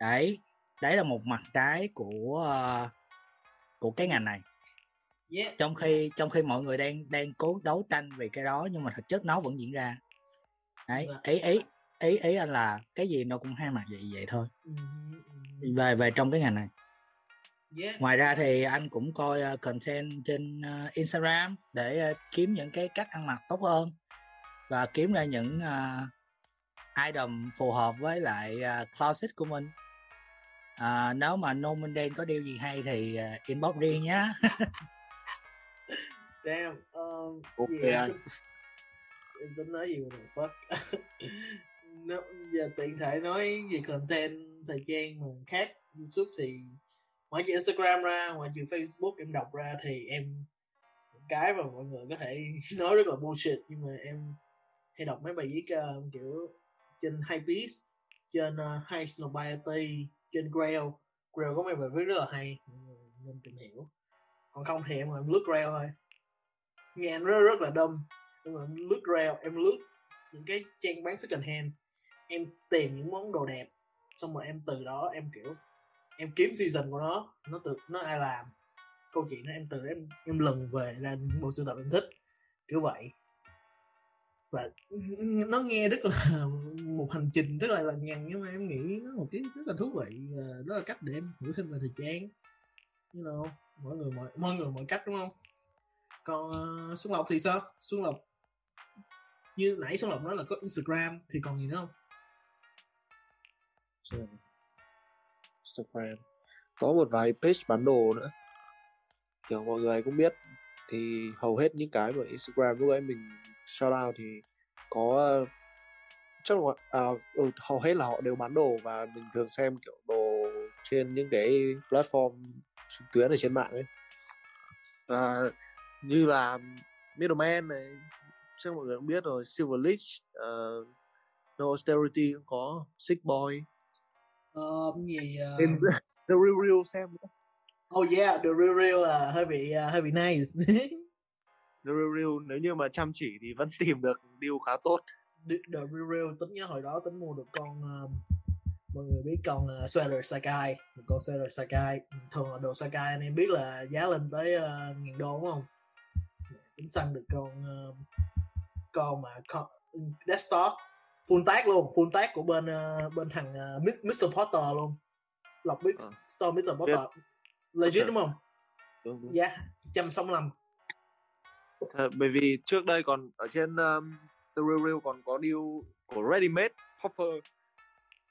đấy đấy là một mặt trái của ờ, của cái ngành này. Yeah. Trong khi trong khi mọi người đang đang cố đấu tranh về cái đó nhưng mà thực chất nó vẫn diễn ra. Đấy Dạ. ý ý ý ý anh là cái gì nó cũng hai mặt vậy vậy thôi. Hứ. về về trong cái ngành này. Yeah. Ngoài ra thì anh cũng coi ờ, content trên ờ, Instagram để ờ, kiếm những cái cách ăn mặc tốt hơn và kiếm ra những uh, item phù hợp với lại uh, closet của mình. À, nếu mà Norman Đen có điều gì hay thì uh, inbox riêng nhá. Damn um, Ok gì anh. em tính nói gì mà fuck? Nó giờ tiện thể nói về content thời trang mà khác youtube thì ngoài trừ instagram ra ngoài trừ facebook em đọc ra thì em cái mà mọi người có thể nói rất là bullshit nhưng mà em hay đọc mấy bài viết uh, kiểu trên Hypebeast trên uh, High Snobiety trên Grail. Grail có mấy bài viết rất là hay nên tìm hiểu. Còn không thì em em lướt Grail thôi. Nghe anh rất rất là đâm. Nhưng mà em lướt Grail em lướt những cái trang bán second hand. Em tìm những món đồ đẹp xong rồi em từ đó em kiểu em kiếm season của nó. Nó từ nó ai làm. Câu chuyện đó em từ đó em em lần về ra những bộ sưu tập em thích. Kiểu vậy và nó nghe rất là một hành trình rất là lằng nhằng nhưng mà em nghĩ nó một cái rất là thú vị và đó là cách để em hiểu thêm về thời trang. Như là mọi người mọi mọi người mọi cách đúng không? Còn uh, xuân lộc thì sao? Xuân lộc như nãy xuân lộc nói là có instagram thì còn gì nữa không? Instagram. Có một vài page bán đồ nữa. Kiểu mọi người cũng biết thì hầu hết những cái mà Instagram lúc ấy mình shout out thì có chắc là à, ừ, hầu hết là họ đều bán đồ và mình thường xem kiểu đồ trên những cái platform trực tuyến ở trên mạng ấy. À, như là Middleman này chắc mọi người cũng biết rồi Silver Leach uh, No Austerity cũng có Sick Boy. Ờ gì uh... Tên The Real Real xem nữa. oh yeah the real real là hơi bị uh, hơi bị nice. The Real Real nếu như mà chăm chỉ thì vẫn tìm được deal khá tốt. The Real Real. Tính nhớ hồi đó tính mua được con um, mọi người biết con uh, Sweater Sakai một con Sweater Sakai. Thường là đồ Sakai anh em biết là giá lên tới uh, ngàn đô đúng không? Tính săn được con uh, con mà con, desktop full tag luôn full tag của bên uh, bên thằng uh, Mr. Potter luôn. Lọc biết Ờ. store Mr. Potter. Legit đúng không? Đúng, đúng. giá trăm sáu mươi lăm Thật, bởi vì trước đây còn ở trên um, The Real Real còn có deal của Ready Made Offer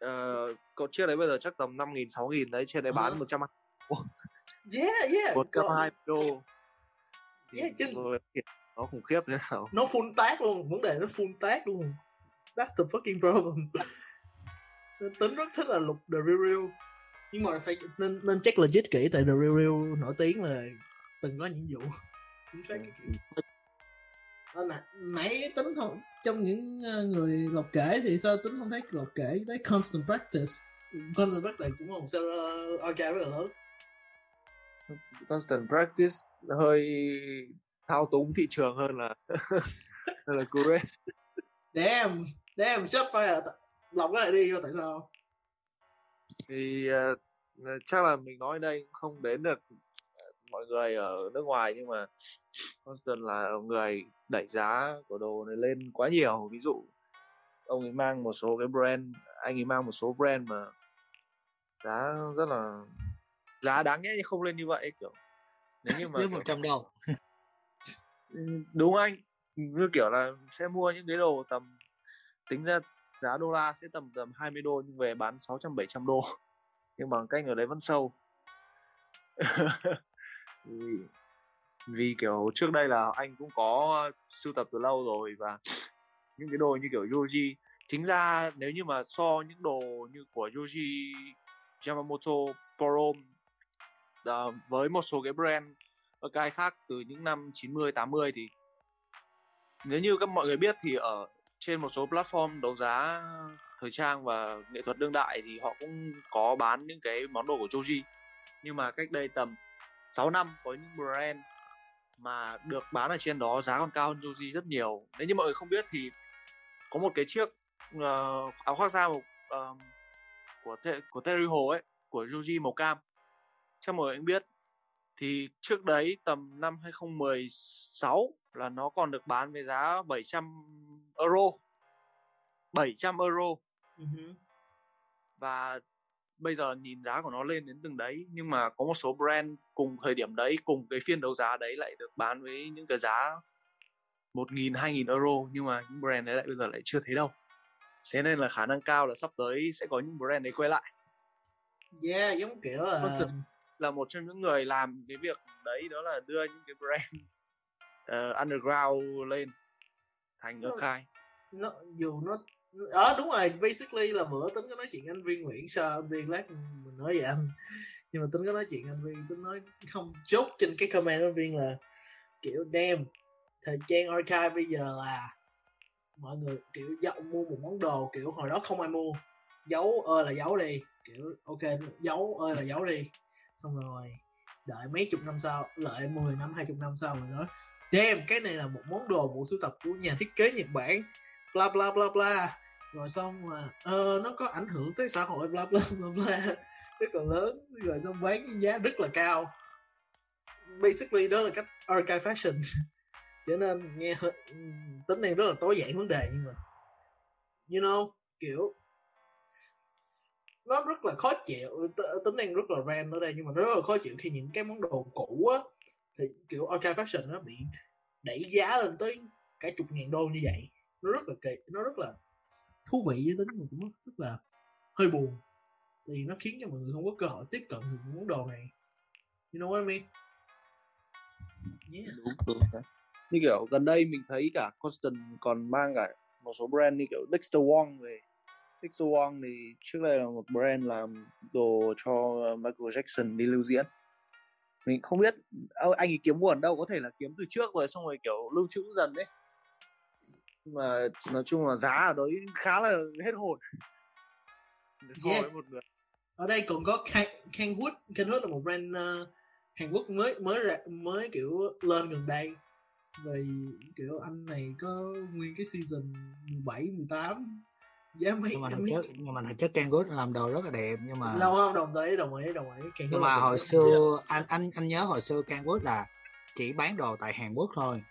uh, còn chiếc đấy bây giờ chắc tầm 5 nghìn 6 nghìn đấy trên đấy bán Ờ. 100 yeah yeah 2 đô. Yeah, chứ- nó khủng khiếp thế nào. Nó full tác luôn vấn đề nó full tác luôn. That's the fucking problem. Nên tính rất thích là lục the real real. Nhưng mà phải nên nên check legit kỹ tại the real real nổi tiếng là từng có những vụ chính xác cái kiểu. Ờ, nãy, nãy tính không trong những ờ, người lọc kể thì sao tính không thấy lọc kể tới constant practice? Constant practice cũng là một seller archive rất là lớn. Constant practice hơi thao túng thị trường hơn là hơn là curate damn damn shot fire lọc cái này đi tại sao? Thì uh, chắc là mình nói đây không đến được ờ, mọi người ở nước ngoài nhưng mà Constant là người đẩy giá của đồ này lên quá nhiều. Ví dụ ông ấy mang một số cái brand anh ấy mang một số brand mà giá rất là giá đáng nhẽ không lên như vậy kiểu. Nếu như mà dưới kiểu- 100 đô Ừ, đúng anh. Như kiểu là sẽ mua những cái đồ tầm tính ra giá đô la sẽ tầm tầm 20 đô nhưng về bán 600 700 đô. Nhưng bằng cách ở đấy vẫn sâu vì, vì kiểu trước đây là anh cũng có sưu tập từ lâu rồi và những cái đồ như kiểu Yoji. Chính ra nếu như mà so những đồ như của Yoji Yamamoto Porom uh, với một số cái brand ở cái khác từ những năm 90 80 thì nếu như các mọi người biết thì ở trên một số platform đấu giá thời trang và nghệ thuật đương đại thì họ cũng có bán những cái món đồ của Joji nhưng mà cách đây tầm 6 năm có những brand mà được bán ở trên đó giá còn cao hơn Joji rất nhiều. Nếu như mọi người không biết thì có một cái chiếc ờ, áo khoác da màu ờ, của Te- của Terry Hồ ấy của Joji màu cam. Chắc mọi người cũng biết. Thì trước đấy tầm năm 2016 là nó còn được bán với giá 700 euro. 700 euro. Ừ và bây giờ nhìn giá của nó lên đến từng đấy nhưng mà có một số brand cùng thời điểm đấy cùng cái phiên đấu giá đấy lại được bán với những cái giá 1.000 2.000 euro nhưng mà những brand đấy lại bây giờ lại chưa thấy đâu thế nên là khả năng cao là sắp tới sẽ có những brand đấy quay lại yeah giống kiểu là thực- là một trong những người làm cái việc đấy đó là đưa những cái brand ờ, underground lên thành Ừ. archive nó dù nó ờ đúng rồi, basically là bữa tính có nói chuyện anh viên nguyễn, sao anh viên lát mình nói vậy anh? Nhưng mà tính có nói chuyện anh viên, tính nói không chốt trên cái comment anh viên là, kiểu đem thời trang archive bây giờ là mọi người, kiểu dậu mua một món đồ, kiểu, hồi đó không ai mua, giấu ơi là giấu đi. Kiểu, ok, giấu ơi là giấu đi. Xong rồi, đợi mấy chục năm sau, lợi 10 năm 20 năm sau rồi nói, damn, cái này là một món đồ bộ sưu tập của nhà thiết kế Nhật Bản. Bla bla bla bla rồi xong mà ờ, nó có ảnh hưởng tới xã hội bla bla bla bla. Rất là lớn rồi xong bán với giá rất là cao. Basically đó là cách archive fashion. Cho nên nghe hơi tính năng rất là tối giản vấn đề nhưng mà you know kiểu nó rất là khó chịu T- tính năng rất là ran ở đây nhưng mà nó rất là khó chịu khi những cái món đồ cũ á thì kiểu archive fashion nó bị đẩy giá lên tới cả chục ngàn đô như vậy. Nó rất là kỳ nó rất là thú vị với tính mà cũng rất là hơi buồn. Thì nó khiến cho mọi người không có cơ hội tiếp cận được những món đồ này. You know what I mean? Yeah. Đúng đúng như kiểu, gần đây mình thấy cả Constant còn mang cả một số brand như kiểu Dexter Wong về. Dexter Wong thì trước đây là một brand làm đồ cho uh, Michael Jackson đi lưu diễn. Mình không biết ờ, anh ấy kiếm nguồn đâu, có thể là kiếm từ trước rồi, xong rồi kiểu lưu trữ dần đấy mà nói chung là giá ở đấy khá là hết hồn. So Yeah. với một người ở đây còn có Ken- Kenwood Kenwood là một brand ờ, Hàn Quốc mới mới ra, mới kiểu lên gần đây. Vì kiểu anh này có nguyên cái season 17 18 giá mấy nhưng mà mấy chất nhưng mà thực chất Kanggood làm đồ rất là đẹp nhưng mà lâu không đồng ý đồng ý đồng ý. Kenwood nhưng mà hồi xưa anh anh anh nhớ hồi xưa Kanggood là chỉ bán đồ tại Hàn Quốc thôi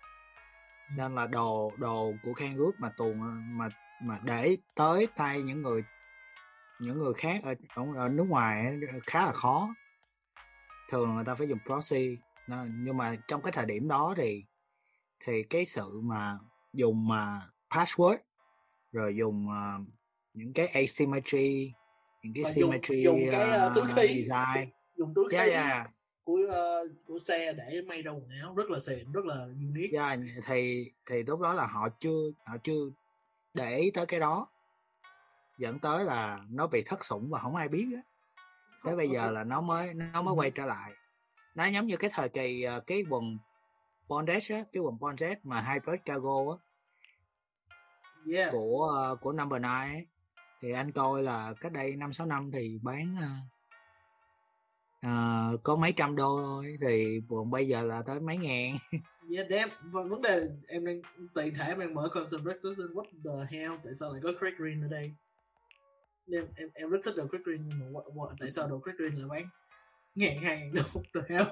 nên là đồ đồ của Kanggood mà tuồn mà mà để tới tay những người những người khác ở ở, nước ngoài khá là khó thường người ta phải dùng proxy nhưng mà trong cái thời điểm đó thì thì cái sự mà dùng mà password rồi dùng ờ, những cái asymmetry những cái Và dùng- symmetry dùng cái, ờ, túi uh, khí. design dùng túi yeah, khí yeah. Của ờ, của xe để may ra quần áo rất là xịn rất là unique. Yeah, thì thì lúc đó là họ chưa họ chưa để ý tới cái đó. Dẫn tới là nó bị thất sủng và không ai biết á. Tới bây giờ là nó mới nó mới Ừ. quay trở lại. Nó giống như cái thời kỳ ờ, cái quần bondage á cái quần bondage mà hybrid cargo á. Yeah. Của ờ, của number 9 ấy. thì anh coi là cách đây năm sáu năm thì bán ờ, ờ, có mấy trăm đô thôi thì quần bây giờ là tới mấy ngàn. Yeah damn. Và vấn đề em đang tiện thể em đang mở constant break tôi xin what the hell? Tại sao lại có Craig Green ở đây? Em em, em rất thích đồ Craig Green nhưng mà what, what, tại sao đồ Craig Green lại bán ngàn hai ngàn đô the hell?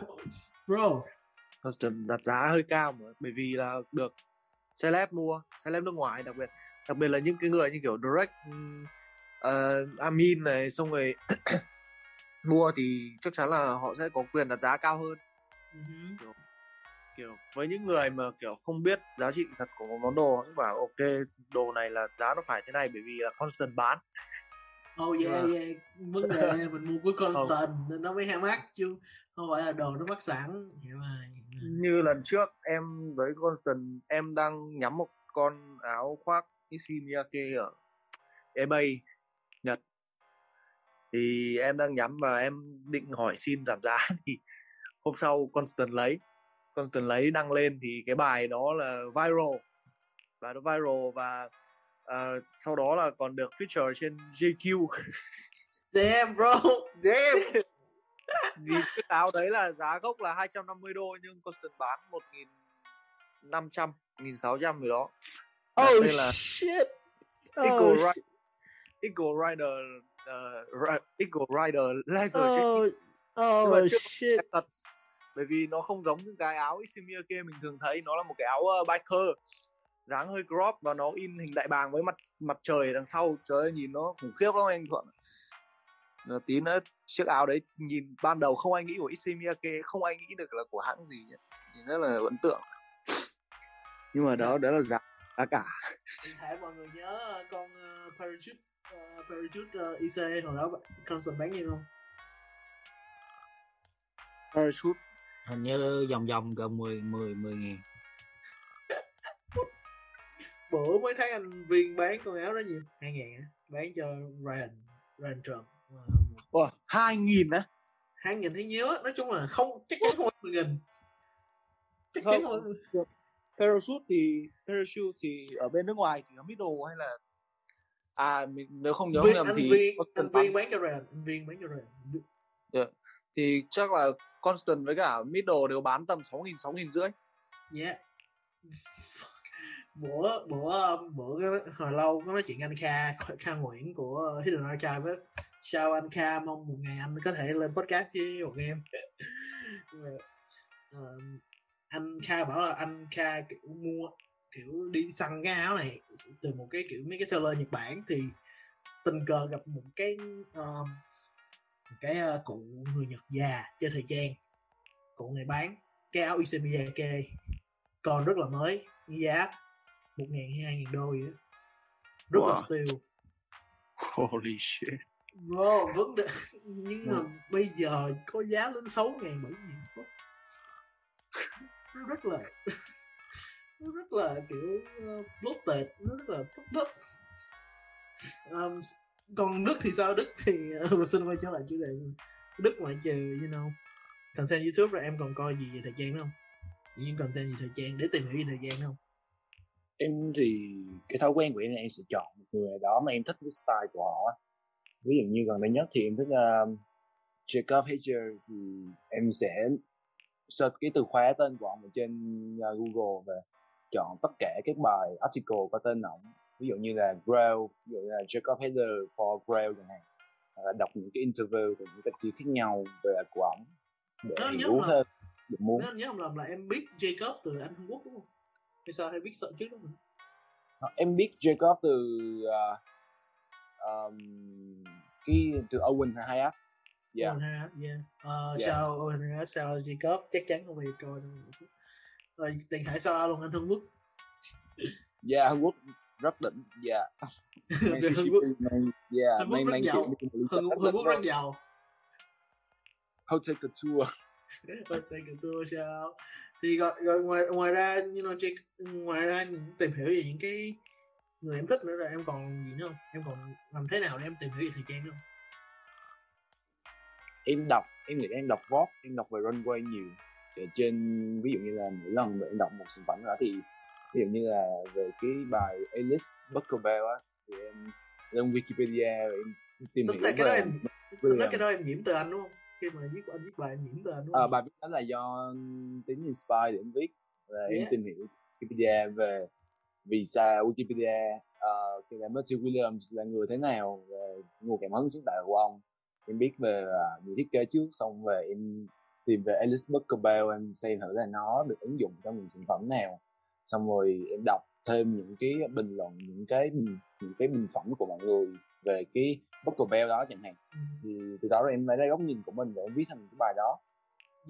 Bro. Constant đặt giá hơi cao mà bởi vì là được celeb mua celeb nước ngoài đặc biệt. Đặc biệt là những cái người như kiểu direct uh, Amin này xong rồi mua thì chắc chắn là họ sẽ có quyền đặt giá cao hơn. Uh kiểu với những người mà kiểu không biết giá trị thật của một món đồ cũng bảo ok đồ này là giá nó phải thế này bởi vì là constant bán. Oh yeah Vâng. yeah. Vấn đề là mình mua của constant nên nó mới hay mắc chứ không phải là đồ nó mắc sẵn. Hiểu rồi như lần trước em với constant em đang nhắm một con áo khoác Issey Miyake ở eBay thì em đang nhắm và em định hỏi xin giảm giá thì hôm sau Constant lấy. Constant lấy đăng lên thì cái bài đó là viral. Bài đó viral và ờ, sau đó là còn được feature trên JQ damn bro. Damn. Thì cái áo đấy là giá gốc là 250 đô nhưng Constant bán 1.500 1.600 gì đó. Oh là shit. Eagle, oh, Ri- shit. Eagle Rider uh, Eagle Rider Laser oh, oh chưa- shit. thật bởi vì nó không giống những cái áo Issey mình thường thấy nó là một cái áo uh, biker dáng hơi crop và nó in hình đại bàng với mặt mặt trời đằng sau. Trời ơi nhìn nó khủng khiếp lắm anh Thuận Rồi tí nữa chiếc áo đấy nhìn ban đầu không ai nghĩ của Issey không ai nghĩ được là của hãng gì nhỉ? Nhìn rất là ấn tượng. Nhưng mà đó đó là giá cả. Thể mọi người nhớ ờ, con uh, parachute uh, parachute uh, IC hồi đó constant bán nhiêu không? Parachute hình như vòng vòng gần 10 10 10 ngàn. Bữa mới thấy anh viên bán con áo đó nhiều hai ngàn á bán cho Ryan Ryan Trump Ủa, hai nghìn á? hai nghìn thấy nhiều á nói chung là không chắc chắn không mười nghìn. Chắc chắn không parachute thì parachute thì ở bên nước ngoài thì ở middle hay là à mình nếu không nhớ viên, nhầm thì viên Constant anh viên bán- cho Ryan anh viên bán cho Ryan thì chắc là constant với cả middle đều bán tầm sáu nghìn sáu nghìn rưỡi. Yeah bữa bữa bữa cái- hồi lâu có nói chuyện anh Kha Kha Nguyễn của Hidden Archive á. Chào anh Kha mong một ngày anh có thể lên podcast với bọn em. Ờ, anh Kha bảo là anh Kha mua kiểu đi săn cái áo này từ một cái kiểu mấy cái seller Nhật Bản thì tình cờ gặp một cái ờ, một cái ờ, cụ người Nhật già chơi thời trang cụ này bán cái áo Isemiyake còn rất là mới giá một ngàn hay hai ngàn đô vậy rất là Wow. steal holy shit. Bro vấn đề nhưng mà bây giờ có giá lên sáu ngàn bảy ngàn nó rất là nó rất là kiểu ờ, uh, bloated nó rất là phức up. Um, còn Đức thì sao? Đức thì uh, xin quay trở lại chủ đề Đức ngoại trừ you know content YouTube rồi em còn coi gì về thời trang nữa không? Những content gì thời trang để tìm hiểu về thời trang không? Em thì cái thói quen của em là em sẽ chọn một người đó mà em thích cái style của họ. Ví dụ như gần đây nhất thì em thích um, Jacob Hedger thì em sẽ search cái từ khóa tên của ông ở trên uh, Google và chọn tất cả các bài article có tên ổng ví dụ như là Grail ví dụ như là Jacob Hedger for Grail chẳng hạn. Là đọc những cái interview của những tạp chí khác nhau về của ổng để nhớ hiểu là- thêm được muốn nếu anh nhớ không lầm là em biết Jacob từ anh Trung Quốc đúng không? Hay sao? Hay biết sợ trước đó mà Ờ, em biết Jacob từ uh, um, cái từ Owen Hayat yeah. Owen Hart, yeah. Ờ, Yeah. sao Owen Hart, sao Jacob? Chắc chắn không phải coi đâu rồi tiền hải sao luôn anh Trung Quốc. Yeah Hàn Quốc rất đỉnh yeah Về Mississippi Hàn Quốc. yeah Hàn Quốc mang rất giàu. Hàn Quốc rất giàu How take a tour Thank you tour sao? Thì rồi, rồi ngoài ngoài ra you know Jake, ngoài ra tìm hiểu về những cái người em thích nữa rồi em còn gì nữa không? Em còn làm thế nào để em tìm hiểu về thời trang không? Em đọc em nghĩ em đọc vlog em đọc về runway nhiều trên ví dụ như là mỗi lần mà em đọc một sản phẩm đó thì ví dụ như là về cái bài Alice Buckerbell á thì em lên Wikipedia và em tìm tức hiểu là cái đó em tức là cái đó em nhiễm từ anh đúng không? Khi mà viết anh viết bài em nhiễm từ anh đúng à, không? bài viết đó là do tính inspire để em viết và em Yeah. tìm hiểu Wikipedia về vì sao Wikipedia uh, là Matthew Williams là người thế nào về nguồn cảm hứng sáng tạo của ông. Em biết về uh, người thiết kế trước xong về em tìm về Alice Buckerbell em xem thử là nó được ứng dụng trong những sản phẩm nào. Xong rồi em đọc thêm những cái bình luận những cái những cái bình phẩm của mọi người về cái Buckerbell đó chẳng hạn. Ừ. thì từ đó rồi em lấy ra góc nhìn của mình để em viết thành cái bài đó.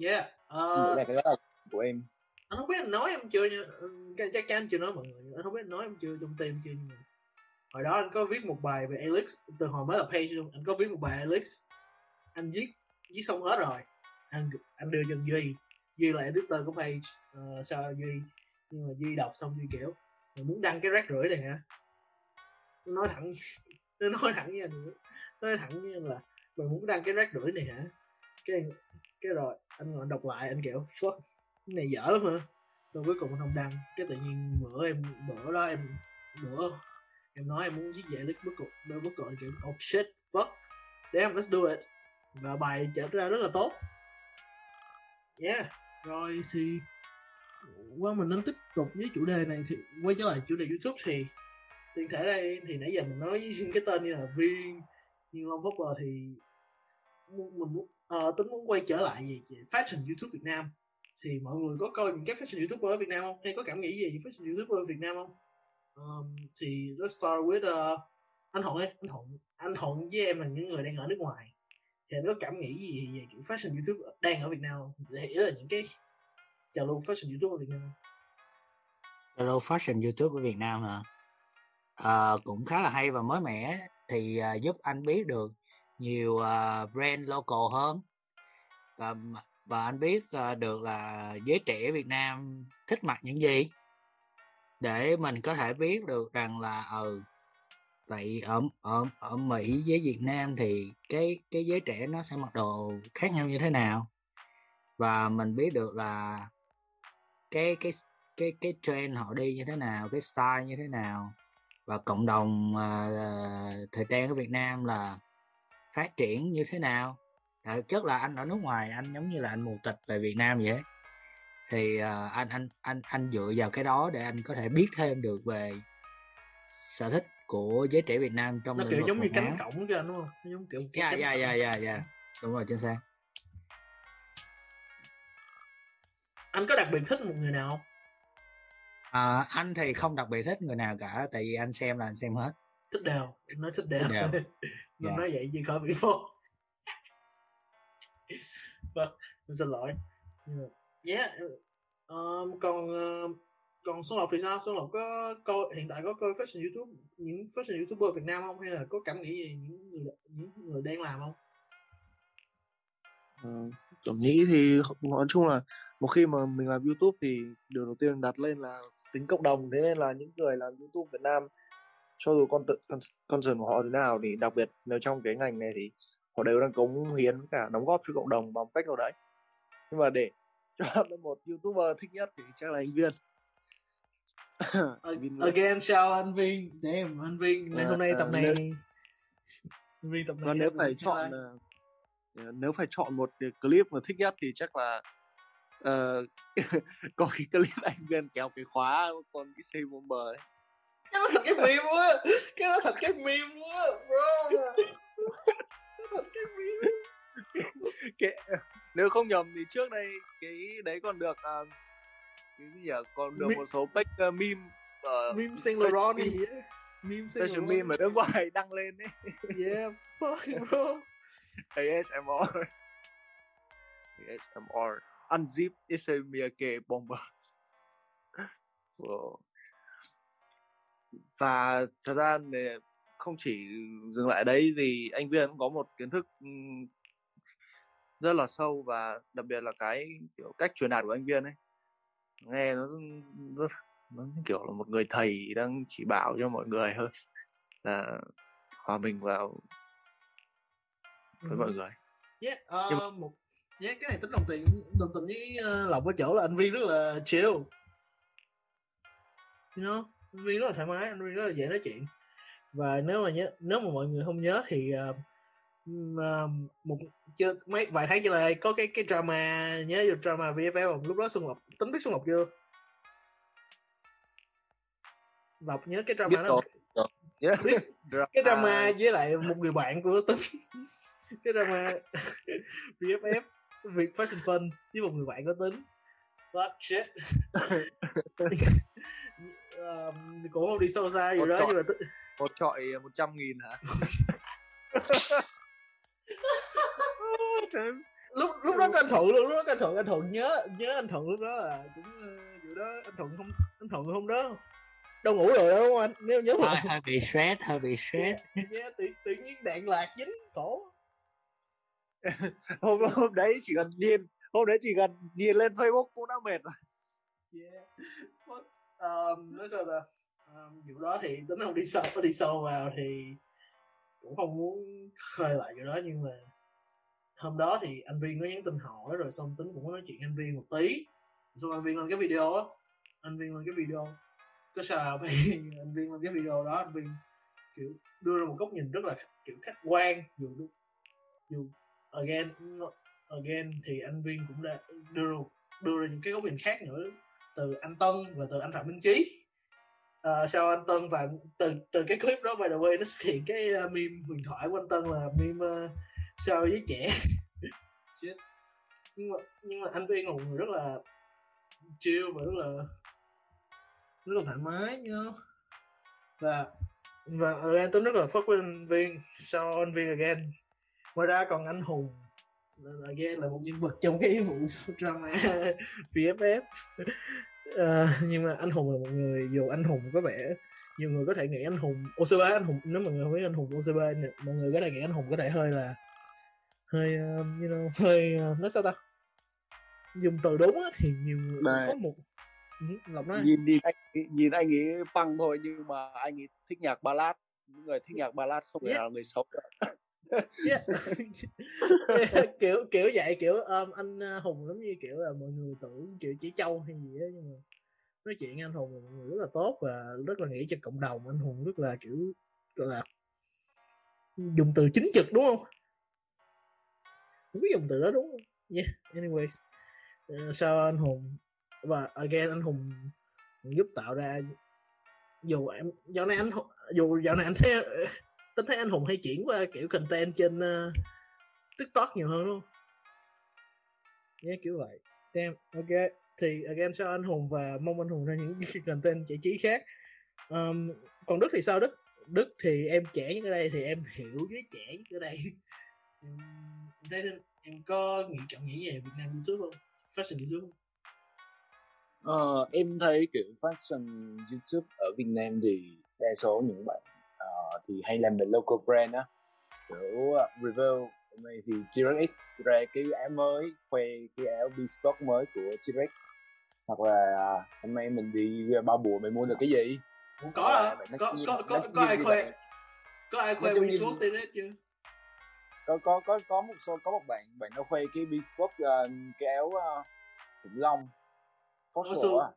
Yeah uh, là cái đó là của em. Anh không biết anh nói em chưa chắc chắn anh chưa nói mọi người anh không biết anh nói em chưa trong tim chưa nhưng mà hồi đó anh có viết một bài về Alex từ hồi mới là page luôn anh có viết một bài Alex anh viết viết xong hết rồi anh anh đưa cho Duy. Duy là editor của page uh, sao Duy? Nhưng mà Duy đọc xong Duy kiểu mày muốn đăng cái rác rưởi này hả? Nó nói thẳng nó nói thẳng với anh nó nói thẳng với anh là mày muốn đăng cái rác rưởi này hả? Cái cái rồi anh ngồi đọc lại anh kiểu fuck cái này dở lắm hả? Rồi cuối cùng anh không đăng. Cái tự nhiên bữa em bữa đó em bữa em nói em muốn viết về Alex Buckle Buckle anh kiểu oh shit fuck damn let's do it. Và bài trở ra rất là tốt yeah. Rồi thì qua mình nên tiếp tục với chủ đề này thì quay trở lại chủ đề youtube thì tiền thể đây thì nãy giờ mình nói cái tên như là viên như long popper thì mình muốn uh, tính muốn quay trở lại về, về fashion youtube việt nam. Thì mọi người có coi những cái fashion youtuber ở việt nam không? Hay có cảm nghĩ gì về fashion youtuber ở việt nam không? Um, thì let's start with uh, anh thuận ấy anh thuận anh thuận với em là những người đang ở nước ngoài thì em có cảm nghĩ gì về kiểu fashion youtube đang ở việt nam không để hiểu là những cái trào lưu fashion youtube ở việt nam không? lưu Fashion YouTube ở Việt Nam hả? à, cũng khá là hay và mới mẻ thì à, giúp anh biết được nhiều uh, brand local hơn và và anh biết uh, được là giới trẻ Việt Nam thích mặc những gì để mình có thể biết được rằng là ừ vậy ở ở ở Mỹ với Việt Nam thì cái cái giới trẻ nó sẽ mặc đồ khác nhau như thế nào? Và mình biết được là cái cái cái cái trend họ đi như thế nào cái style như thế nào. Và cộng đồng uh, thời trang ở Việt Nam là phát triển như thế nào? À, Thực chất là anh ở nước ngoài anh giống như là anh mù tịch về Việt Nam vậy. Thì uh, anh anh anh anh dựa vào cái đó để anh có thể biết thêm được về sở thích của giới trẻ Việt Nam trong nó kiểu giống như cánh áo. cổng anh đúng không? Nó giống kiểu dạ dạ dạ dạ dạ đúng rồi chính xác. Anh có đặc biệt thích một người nào không? À, anh thì không đặc biệt thích người nào cả tại vì anh xem là anh xem hết. Thích đều Em nói thích đều. Đều. nó Dạ. nói vậy chứ khỏi bị phô vâng em xin lỗi. Yeah um, còn uh, còn Xuân Lộc thì sao? Xuân Lộc có coi hiện tại có coi fashion YouTube những fashion youtuber Việt Nam không? Hay là có cảm nghĩ gì những người những người đang làm không? Ờ, cảm nghĩ thì nói chung là một khi mà mình làm YouTube thì điều đầu tiên đặt lên là tính cộng đồng. Thế nên là những người làm YouTube Việt Nam cho dù con tự con concern của họ thế nào thì đặc biệt nếu trong cái ngành này thì họ đều đang cống hiến với cả đóng góp cho cộng đồng bằng cách nào đấy. Nhưng mà để cho một YouTuber thích nhất thì chắc là anh Viên. again chào anh Viên damn anh Viên Ờ, hôm nay tập ờ, này. Nếu- Viên tập này và nếu phải chọn ờ, nếu phải chọn một clip mà thích nhất thì chắc là ờ, có cái clip anh Viên kéo cái khóa con cái xe bomber ấy cái đó thành cái meme quá. Cái đó thành cái meme quá bro. Thành cái meme. Cái, nếu không nhầm thì trước đây cái đấy còn được à, cái gì nhỉ còn được Mi- một số page uh, meme ở meme Saint Laurent hay gì á meme Saint Laurent. meme ở nước ngoài đăng lên ấy. Yeah fuck bro. ASMR ASMR unzip is a Miyake bomber Wow. và thật ra để không chỉ dừng lại đấy thì anh Viên cũng có một kiến thức ừm, rất là sâu và đặc biệt là cái kiểu cách truyền đạt của anh Viên ấy nghe nó rất nó kiểu là một người thầy đang chỉ bảo cho mọi người hơn là hòa mình vào với mọi người Yeah, Nhưng ờ, một yeah, cái này tính đồng tình đồng tình với uh, Lộc ở chỗ là anh Viên rất là chill. You know, anh Viên rất là thoải mái, anh Viên rất là dễ nói chuyện. Và nếu mà nhớ nếu mà mọi người không nhớ thì uh, ờ, một chưa mấy vài tháng trở lại đây có cái cái drama nhớ vô drama VFL không? Lúc đó Xuân Lộc tính biết Xuân Lộc chưa? Lộc nhớ cái drama đó yeah. cái drama với lại một người bạn của tính cái drama VFF việc fashion fun với một người bạn có tính fuck shit um, cũng không đi sâu xa gì Một đó trọi. nhưng mà t- một trọi một trăm nghìn hả lúc lúc đó anh thuận luôn lúc đó anh thuận anh thuận nhớ nhớ anh thuận lúc đó là cũng uh, vụ đó anh thuận không anh thuận hôm đó. Đâu ngủ rồi đúng không anh? Nếu nhớ hơi, mà hơi bị stress hơi bị stress. Yeah, tự, tự nhiên đạn lạc dính cổ. Hôm hôm đấy chỉ cần nhìn hôm đấy chỉ cần nhìn lên Facebook cũng đã mệt rồi. Yeah. Um, nói sao ta? Um, vụ đó thì tính không đi sâu đi sâu vào thì cũng không muốn khơi lại chuyện đó, nhưng mà hôm đó thì anh viên có nhắn tin hỏi rồi xong tính cũng có nói chuyện anh viên một tí. Xong anh viên lên cái video á, anh viên lên cái video, có sao thì anh viên lên cái video đó, anh viên kiểu đưa ra một góc nhìn rất là kiểu khách quan, dù dù again again thì anh viên cũng đã đưa đưa ra những cái góc nhìn khác nữa từ anh Tân và từ anh Phạm Minh Chí. Ờ, sau anh Tân và từ từ cái clip đó by the way nó xuất hiện cái uh, meme huyền thoại của anh Tân là meme uh, sao với trẻ Shit. nhưng mà nhưng mà anh Viên là một người rất là chill và rất là rất là thoải mái you know? và và again tôi rất là fuck với anh Viên sau anh Viên again ngoài ra còn anh Hùng là again là một nhân vật trong cái vụ drama VFF Ờ, nhưng mà anh Hùng là một người dù anh Hùng có vẻ nhiều người có thể nghĩ anh Hùng Oseba anh Hùng nếu mọi người không biết anh Hùng Oseba mọi người có thể nghĩ anh Hùng có thể hơi là hơi um, you know hơi uh, nói sao ta dùng từ đúng á thì nhiều người Đây. có một Ừ, Lộc nói nhìn nhìn anh nhìn anh ấy băng thôi nhưng mà anh ấy thích nhạc ballad những người thích nhạc ballad không thể Yeah. là người xấu yeah. Yeah, kiểu kiểu vậy kiểu um, anh uh, Hùng giống như kiểu là mọi người tưởng kiểu chỉ châu hay gì á nhưng mà nói chuyện anh Hùng là người rất là tốt và rất là nghĩ cho cộng đồng. Anh Hùng rất là kiểu gọi là dùng từ chính trực đúng không? Không biết dùng từ đó đúng không? Yeah anyways. Uh, sao anh Hùng và again anh Hùng giúp tạo ra dù em dạo này anh dù dạo này anh thấy tính thấy anh Hùng hay chuyển qua kiểu content trên uh, TikTok nhiều hơn luôn nhé Yeah, kiểu vậy. Damn, ok. Thì again sao anh Hùng và mong anh Hùng ra những content giải trí khác. Um, còn Đức thì sao Đức? Đức thì em trẻ nhất ở đây thì em hiểu với trẻ nhất ở đây. em, em thấy em, em có nghĩ cảm nghĩ về Việt Nam YouTube không? Fashion YouTube không? Ờ, em thấy kiểu fashion YouTube ở Việt Nam thì đa số những bạn thì hay làm về local brand á. Kiểu uh, review hôm nay thì T-Rex ra cái áo mới khoe cái áo bespoke mới của T-Rex. Hoặc là à, hôm nay mình đi ra bao bùa mình mua được cái gì? Có à? Có, có, có, chung có ai khoe có ai khoe tên hết chưa? có có có có một số có một bạn bạn nó khoe cái bespoke uh, cái áo uh, khủng long. Ủa, fossil. sao- á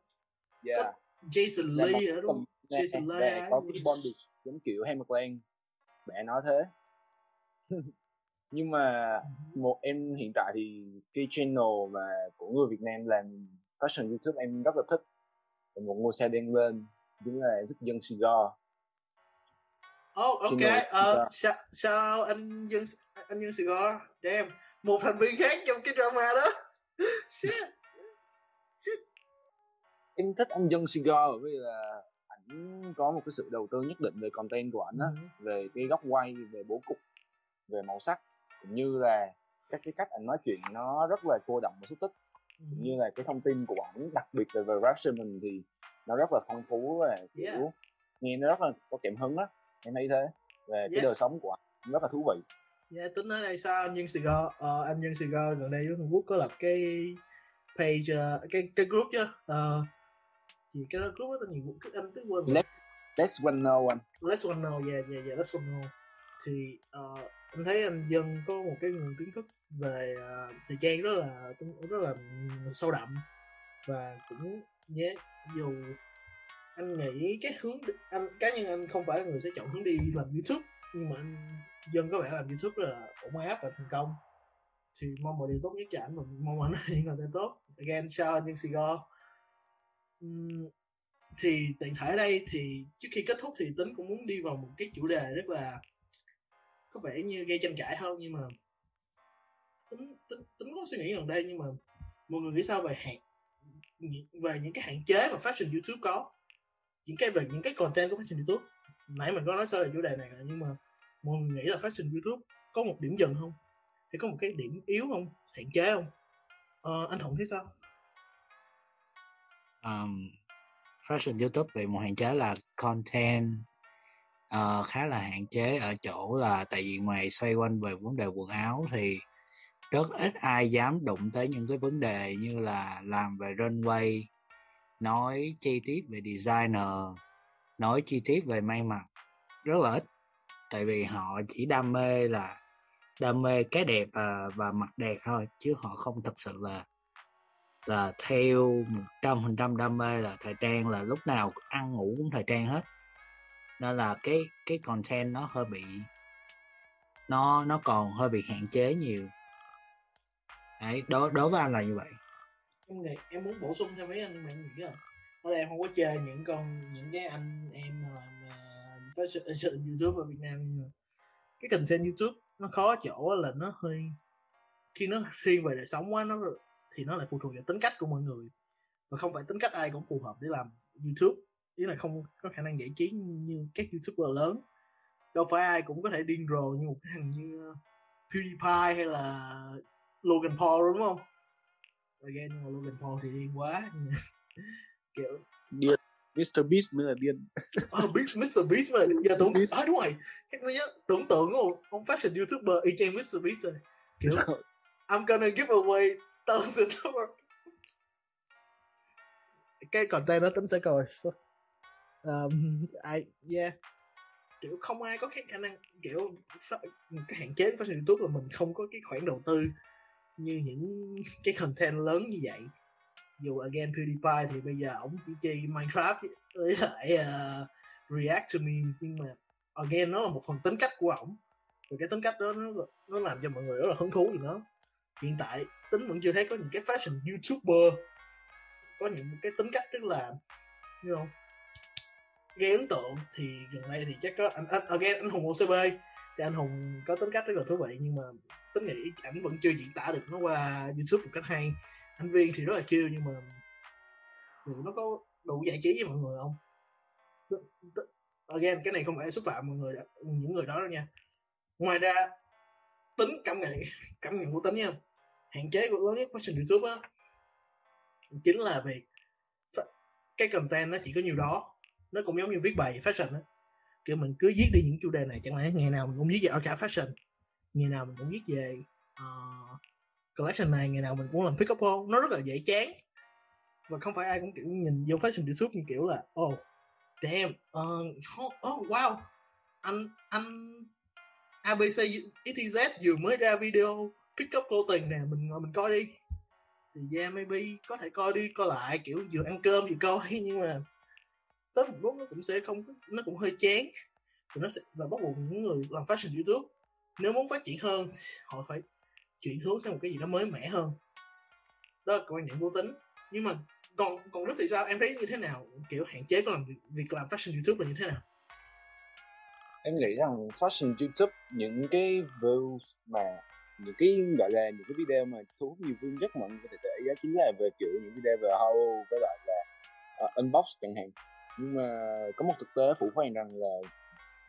yeah Jason Lee đúng không? Jason Lee có cái bondage giống kiểu Hammerland mẹ nói thế nhưng mà một em hiện tại thì cái channel mà của người Việt Nam làm fashion YouTube em rất là thích một ngôi sao đen lên chính là giúp dân cigar Oh, ok. Cigar. sao, sao anh dân anh dân cigar? Damn, một thành viên khác trong cái drama đó. Shit. em thích anh dân cigar bởi vì là ảnh có một cái sự đầu tư nhất định về content của ảnh á Ừ. về cái góc quay về bố cục về màu sắc cũng như là các cái cách ảnh nói chuyện nó rất là cô động và xúc tích cũng như là cái thông tin của ảnh đặc biệt là về mình thì nó rất là phong phú và kiểu Yeah. nghe nó rất là có cảm hứng á em thấy thế về Yeah. cái đời sống của anh rất là thú vị Dạ tính nói đây sao anh Nhân Cigar ờ, anh Nhân Cigar gần đây với Hàn Quốc có lập cái page ờ, cái cái group chứ ờ, gì cái đó group đó tên gì cái anh tức quên rồi. Let- let's one know anh Let's One Know, yeah, yeah, yeah, Let's One Know. Thì ờ, anh thấy anh Dân có một cái nguồn kiến thức về uh, thời trang rất là rất là sâu đậm và cũng nhé dù anh nghĩ cái hướng anh cá nhân anh không phải là người sẽ chọn hướng đi làm YouTube nhưng mà anh Dân có vẻ làm YouTube là ổn áp và thành công thì mong mọi điều tốt nhất cho ảnh và mong ảnh những content tốt again chào anh Nhân Cigar thì tiện thể đây thì trước khi kết thúc thì tính cũng muốn đi vào một cái chủ đề rất là có vẻ như gây tranh cãi hơn nhưng mà tính tính tính có suy nghĩ gần đây nhưng mà mọi người nghĩ sao về hạn về những cái hạn chế mà fashion YouTube có? Những cái về những cái content của fashion YouTube? Nãy mình có nói sơ về chủ đề này rồi nhưng mà mọi người nghĩ là fashion YouTube có một điểm dừng không? Thì có một cái điểm yếu không? Hạn chế không? Ờ, anh Hùng thấy sao? Um, fashion YouTube bị một hạn chế là content uh, khá là hạn chế ở chỗ là tại vì ngoài xoay quanh về vấn đề quần áo thì rất ít ai dám đụng tới những cái vấn đề như là làm về runway nói chi tiết về designer nói chi tiết về may mặc rất là ít. Tại vì họ chỉ đam mê là đam mê cái đẹp và, và mặt đẹp thôi chứ họ không thật sự là là theo một trăm phần trăm đam mê là thời trang là lúc nào ăn ngủ cũng thời trang hết. Nên là cái cái content nó hơi bị nó nó còn hơi bị hạn chế nhiều. Đấy đối đối với anh là như vậy. Em nghĩ em muốn bổ sung thêm mấy anh mà em nghĩ là ở đây em không có chơi những con những cái anh em mà làm uh, fashion à, fashion YouTube ở Việt Nam nhưng mà cái content YouTube nó khó chỗ là nó hơi khi nó thiên về đời sống quá nó thì nó lại phụ thuộc vào tính cách của mọi người. Và không phải tính cách ai cũng phù hợp để làm YouTube. Ý là không có khả năng giải trí như các YouTuber lớn. Đâu phải ai cũng có thể điên rồ như một cái thằng như PewDiePie hay là Logan Paul đúng không? Again nhưng mà Logan Paul thì điên quá. Kiểu điên. Mr Beast mới là điên. Oh, Beast, Mr Beast mà giờ tưởng Beast. à đúng rồi. Chắc mới nhớ tưởng tượng của một ông fashion youtuber y chang Mr Beast rồi. Kiểu I'm gonna give away thousand dollars cái content đó tính sẽ coi. Um, I, yeah. Kiểu không ai có cái khả năng kiểu cái hạn chế của fashion youtube là mình không có cái khoản đầu tư như những cái content lớn như vậy. Dù again PewDiePie thì bây giờ ổng chỉ chơi Minecraft với lại uh, react to me nhưng mà again nó là một phần tính cách của ổng. Và cái tính cách đó nó nó làm cho mọi người rất là hứng thú gì nó hiện tại tính vẫn chưa thấy có những cái fashion youtuber có những cái tính cách rất là you know, gây ấn tượng. Thì gần đây thì chắc có anh, anh again anh hùng OCB thì anh hùng có tính cách rất là thú vị nhưng mà tính nghĩ ảnh vẫn chưa diễn tả được nó qua youtube một cách hay. Anh viên thì rất là chiêu nhưng mà liệu nó có đủ giải trí với mọi người không? Again cái này không phải xúc phạm mọi người những người đó đâu nha. Ngoài ra tính cảm nhận cảm nhận của tính nha hạn chế của lớn nhất fashion youtube á chính là việc cái content nó chỉ có nhiều đó nó cũng giống như viết bài fashion á. Kiểu mình cứ viết đi những chủ đề này chẳng lẽ ngày nào mình cũng viết về cả fashion? Ngày nào mình cũng viết về uh, collection này ngày nào mình cũng làm pick up haul nó rất là dễ chán. Và không phải ai cũng kiểu nhìn vô fashion youtube như kiểu là oh damn uh, oh wow anh anh abc xyz vừa mới ra video pick up tình nè mình ngồi mình coi đi. Thì yeah maybe có thể coi đi coi lại kiểu vừa ăn cơm vừa coi nhưng mà tới một lúc nó cũng sẽ không nó cũng hơi chán. Và nó sẽ và bắt buộc những người làm fashion youtube nếu muốn phát triển hơn họ phải chuyển hướng sang một cái gì đó mới mẻ hơn. Đó là quan điểm vô tính. Nhưng mà còn còn rất thì sao? Em thấy như thế nào? Kiểu hạn chế của làm việc, việc làm fashion youtube là như thế nào? Em nghĩ rằng fashion YouTube những cái views mà những cái gọi là những cái video mà thu hút nhiều view nhất mà anh có thể để ý đó chính là về kiểu những video về haul với lại là uh, unbox chẳng hạn. Nhưng mà có một thực tế phủ phàng rằng là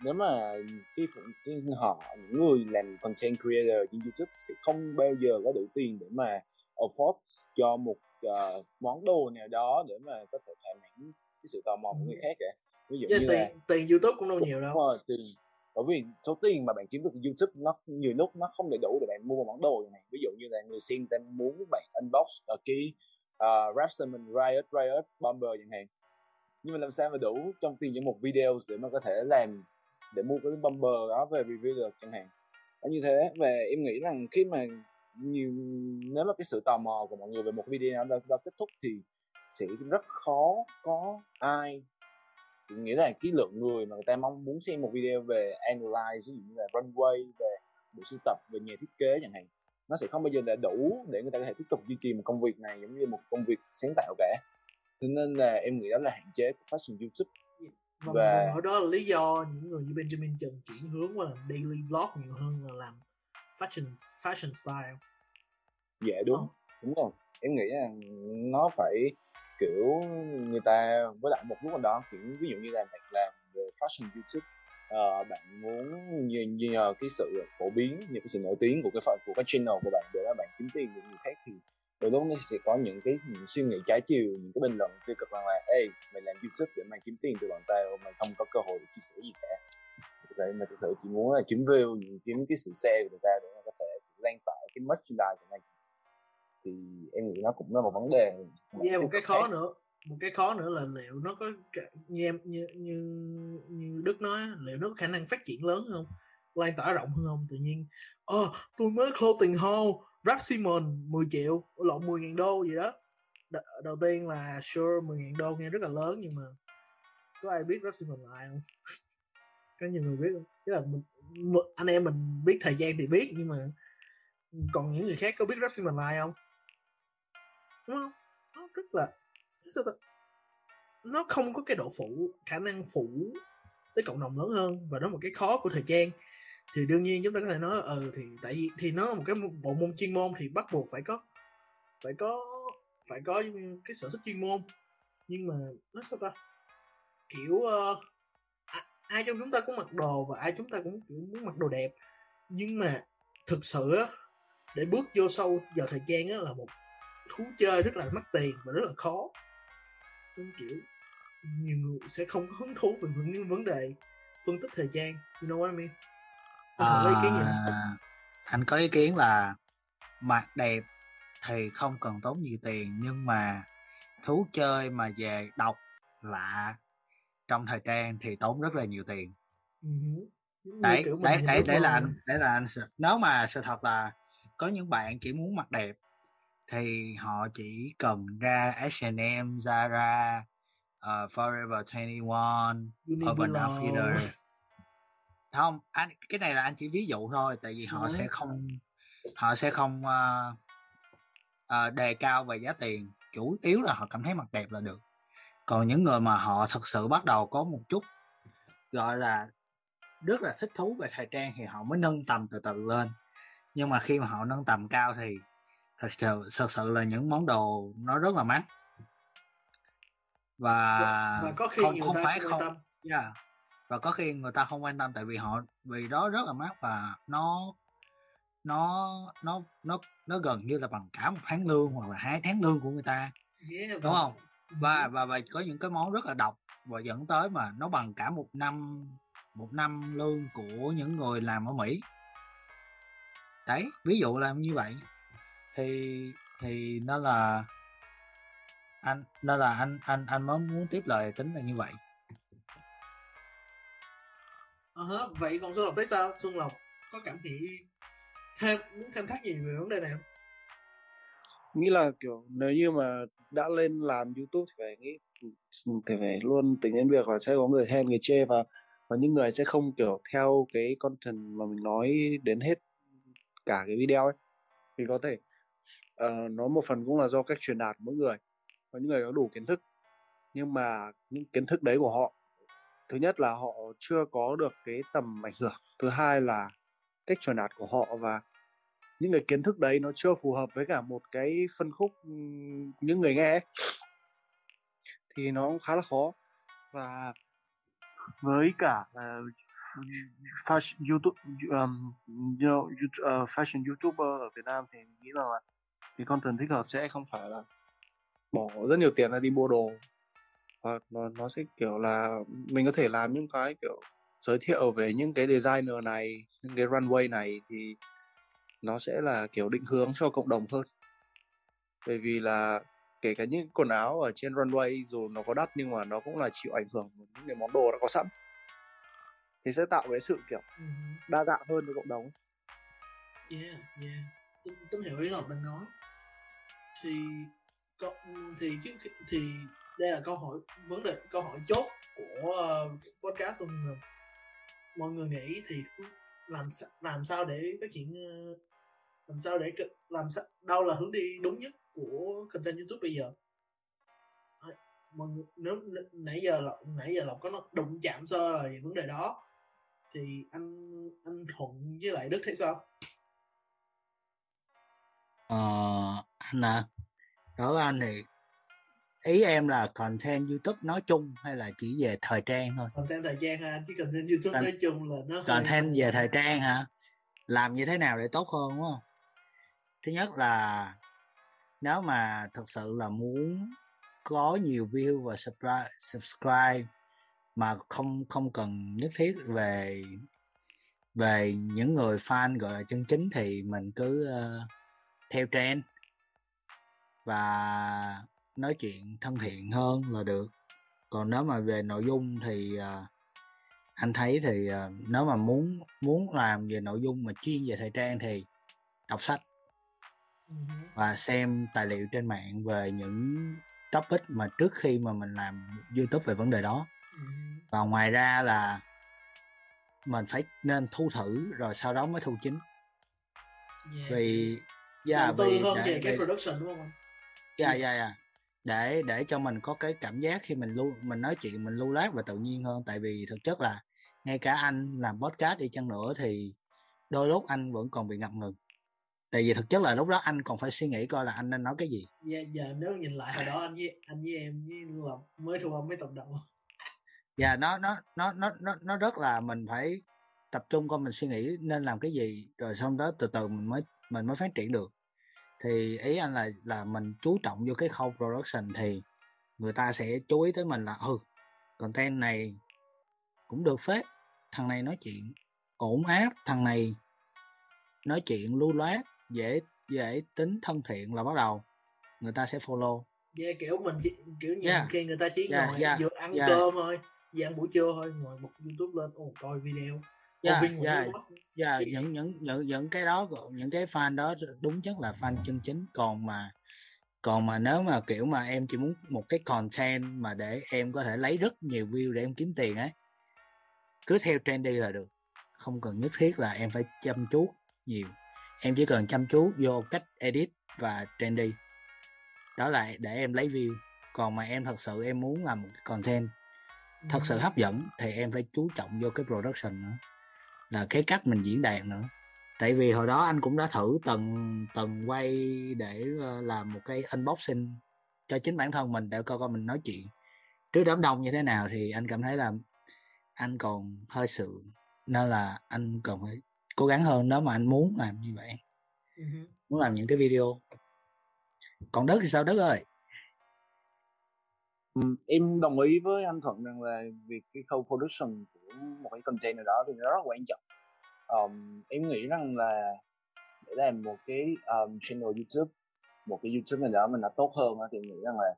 nếu mà cái, cái họ những người làm content creator trên YouTube sẽ không bao giờ có đủ tiền để mà afford cho một uh, món đồ nào đó để mà có thể thỏa mãn cái sự tò mò của người khác cả. Ví dụ Với như là tiền tiền YouTube cũng đâu nhiều đâu. rồi tiền bởi vì số tiền mà bạn kiếm được từ YouTube nó nhiều lúc nó không đầy đủ để bạn mua một món đồ này. Ví dụ như là người xem ta muốn bạn unbox ở cái uh, Rapsman Riot Riot Bomber chẳng hạn. Nhưng mà làm sao mà đủ trong tiền cho một video để mà có thể làm để mua cái bomber đó về review được chẳng hạn. Nó như thế và em nghĩ rằng khi mà nhiều nếu mà cái sự tò mò của mọi người về một video đó, đó kết thúc thì sẽ rất khó có ai nghĩa là cái lượng người mà người ta mong muốn xem một video về analyze ví dụ như là runway về bộ sưu tập về nhà thiết kế chẳng hạn nó sẽ không bao giờ là đủ để người ta có thể tiếp tục duy trì một công việc này giống như một công việc sáng tạo cả. Thế nên là em nghĩ đó là hạn chế của fashion youtube. Và, Và- và... đó là lý do những người như Benjamin Trần chuyển hướng qua làm daily vlog nhiều hơn là làm fashion fashion style. Dạ đúng. Ờ. đúng rồi. Em nghĩ là nó phải kiểu người ta với lại một lúc nào đó kiểu ví dụ như là bạn làm về fashion youtube uh, bạn muốn nhờ, nhờ cái sự phổ biến nhờ cái sự nổi tiếng của cái phần của cái channel của bạn để mà bạn kiếm tiền được người khác thì đôi lúc nó sẽ có những cái những suy nghĩ trái chiều những cái bình luận tiêu cực rằng là ê mày làm youtube để mày kiếm tiền từ bọn tao mày không có cơ hội để chia sẻ gì cả. Vậy mà thực sự chỉ muốn là kiếm view kiếm cái sự xe của người ta để mà có thể lan tỏa cái merchandise của mình thì em nghĩ nó cũng là một vấn đề yeah, một cái khó khác. nữa một cái khó nữa là liệu nó có như em như như như Đức nói liệu nó có khả năng phát triển lớn không lan tỏa rộng hơn không? Tự nhiên ờ tôi mới clothing haul Rap Simon 10 triệu lộn 10 ngàn đô gì đó. Đ- đầu tiên là sure 10 ngàn đô nghe rất là lớn nhưng mà có ai biết Rap Simon là ai không? Có nhiều người biết không? Chứ là mình, anh em mình biết thời gian thì biết nhưng mà còn những người khác có biết Rap Simon là ai không đúng không? Nó rất là nó không có cái độ phủ khả năng phủ tới cộng đồng lớn hơn và đó là một cái khó của thời trang. Thì đương nhiên chúng ta có thể nói ừ thì tại vì thì nó là một cái bộ môn chuyên môn thì bắt buộc phải có phải có phải có cái sở thích chuyên môn. Nhưng mà nó sao ta? Kiểu uh, ai trong chúng ta cũng mặc đồ và ai chúng ta cũng kiểu muốn mặc đồ đẹp. Nhưng mà thực sự á để bước vô sâu vào thời trang á là một thú chơi rất là mắc tiền và rất là khó. Nên kiểu nhiều người sẽ không có hứng thú về những vấn đề phân tích thời trang you know what I mean? Anh Thuận có ý kiến gì không? À, anh có ý kiến là mặc đẹp thì không cần tốn nhiều tiền nhưng mà thú chơi mà về đọc lạ trong thời trang thì tốn rất là nhiều tiền. Như đấy đấy đấy đấy là anh đấy là anh nếu mà sự thật là có những bạn chỉ muốn mặc đẹp thì họ chỉ cần ra H&M, Zara, ờ, Forever 21, Urban. Outfitter không anh cái này là anh chỉ ví dụ thôi tại vì họ Ừ. sẽ không họ sẽ không ờ, ờ, đề cao về giá tiền chủ yếu là họ cảm thấy mặc đẹp là được còn những người mà họ thật sự bắt đầu có một chút gọi là rất là thích thú về thời trang thì họ mới nâng tầm từ từ lên nhưng mà khi mà họ nâng tầm cao thì thật sự thật sự là những món đồ nó rất là mắc và và có khi không người không ta phải không không tâm. Yeah. và có khi người ta không quan tâm tại vì họ vì đó rất là mắc và nó nó nó nó nó gần như là bằng cả một tháng lương hoặc là hai tháng lương của người ta yeah, đúng không? Ừ. và và và có những cái món rất là độc và dẫn tới mà nó bằng cả một năm một năm lương của những người làm ở Mỹ. Đấy ví dụ là như vậy thì thì nó là anh nó là anh anh anh mới muốn tiếp lời tính là như vậy. Ờ hả, vậy còn Xuân Lộc thấy sao? Xuân Lộc có cảm nghĩ thêm muốn thêm thắt gì về vấn đề này không? Nghĩ là kiểu nếu như mà đã lên làm YouTube thì phải nghĩ thì phải luôn tính đến việc là sẽ có người khen người chê và và những người sẽ không kiểu theo cái content mà mình nói đến hết cả cái video ấy. Thì có thể uh, nó một phần cũng là do cách truyền đạt của mỗi người có những người có đủ kiến thức nhưng mà những kiến thức đấy của họ thứ nhất là họ chưa có được cái tầm ảnh hưởng thứ hai là cách truyền đạt của họ và những cái kiến thức đấy nó chưa phù hợp với cả một cái phân khúc những người nghe ấy. thì nó cũng khá là khó và với cả uh, fashion YouTube um, you know, YouTube, uh, ờ, fashion YouTuber ở Việt Nam thì mình nghĩ rằng là cái content thích hợp. Sẽ không phải là bỏ rất nhiều tiền ra đi mua đồ. Và nó nó sẽ kiểu là mình có thể làm những cái kiểu giới thiệu về những cái designer này những cái runway này thì nó sẽ là kiểu định hướng cho cộng đồng hơn. Bởi vì là kể cả những quần áo ở trên runway dù nó có đắt nhưng mà nó cũng là chịu ảnh hưởng của những cái món đồ đã có sẵn. Thì sẽ tạo cái sự kiểu Ừ. đa dạng hơn cho cộng đồng yeah yeah. Tính, tính hiểu ý Lộc đang nói thì thì trước khi, thì đây là câu hỏi vấn đề câu hỏi chốt của uh, podcast mọi người mọi người nghĩ thì làm làm sao để phát triển ờ, làm sao để làm sao đâu là hướng đi đúng nhất của content YouTube bây giờ? Mọi người nếu nãy giờ lộc nãy giờ lộc có nó đụng chạm sơ rồi về vấn đề đó thì anh anh thuận với lại đức thấy sao? Ờ, anh à, đối với anh thì ý em là content YouTube nói chung hay là chỉ về thời trang thôi? Content thời trang ha chứ content youtube Con- nói chung là nó content về thời trang hả? Làm như thế nào để tốt hơn đúng không? Thứ nhất là nếu mà thực sự là muốn có nhiều view và subscribe, subscribe mà không không cần nhất thiết về về những người fan gọi là chân chính thì mình cứ ờ, theo trend và nói chuyện thân thiện hơn là được. Còn nếu mà về nội dung thì ờ, anh thấy thì ờ, nếu mà muốn muốn làm về nội dung mà chuyên về thời trang thì đọc sách và xem tài liệu trên mạng về những topic mà trước khi mà mình làm YouTube về vấn đề đó. Và ngoài ra là mình phải nên thu thử rồi sau đó mới thu chính. Yeah. vì đầu yeah, tư hơn để, về cái vì, production đúng không anh? Dạ dạ dạ. Để để cho mình có cái cảm giác khi mình lưu mình nói chuyện mình lưu loát và tự nhiên hơn. Tại vì thực chất là ngay cả anh làm podcast đi chăng nữa thì đôi lúc anh vẫn còn bị ngập ngừng. Tại vì thực chất là lúc đó anh còn phải suy nghĩ coi là anh nên nói cái gì. Yeah, giờ nếu nhìn lại hồi đó anh với anh với em với Lộc mới thu âm mấy tập đầu. Và nó nó nó nó nó nó rất là mình phải tập trung coi mình suy nghĩ nên làm cái gì rồi xong đó từ từ mình mới mình mới phát triển được thì ý anh là là mình chú trọng vô cái khâu production thì người ta sẽ chú ý tới mình là ừ content này cũng được phết thằng này nói chuyện ổn áp thằng này nói chuyện lưu loát dễ dễ tính thân thiện là bắt đầu người ta sẽ follow yeah, kiểu mình chỉ, kiểu như Yeah. khi người ta chỉ Yeah, ngồi yeah, vừa ăn yeah. cơm thôi vừa ăn buổi trưa thôi ngồi bật youtube lên ồ coi video Boss. Dạ, Cái- những những những những cái đó những cái fan đó đúng chất là fan chân chính. Còn mà còn mà nếu mà kiểu mà em chỉ muốn một cái content mà để em có thể lấy rất nhiều view để em kiếm tiền ấy cứ theo trendy là được. Không cần nhất thiết là em phải chăm chút nhiều. Em chỉ cần chăm chút vô cách edit và trendy đó là để em lấy view. Còn mà em thật sự em muốn làm một cái content thật sự hấp dẫn thì em phải chú trọng vô cái production nữa là cái cách mình diễn đạt nữa. Tại vì hồi đó anh cũng đã thử từng từng quay để ờ, làm một cái unboxing cho chính bản thân mình để coi coi mình nói chuyện. Trước đám đông như thế nào thì anh cảm thấy là anh còn hơi sượng nên là anh cần phải cố gắng hơn nếu mà anh muốn làm như vậy. Ừ. muốn làm những cái video. Còn đất thì sao đất ơi? Em đồng ý với anh Thuận rằng là việc cái khâu production một cái content nào đó thì nó rất quan trọng. Um, em nghĩ rằng là để làm một cái um, channel YouTube một cái YouTube nào đó mà nó tốt hơn thì em nghĩ rằng là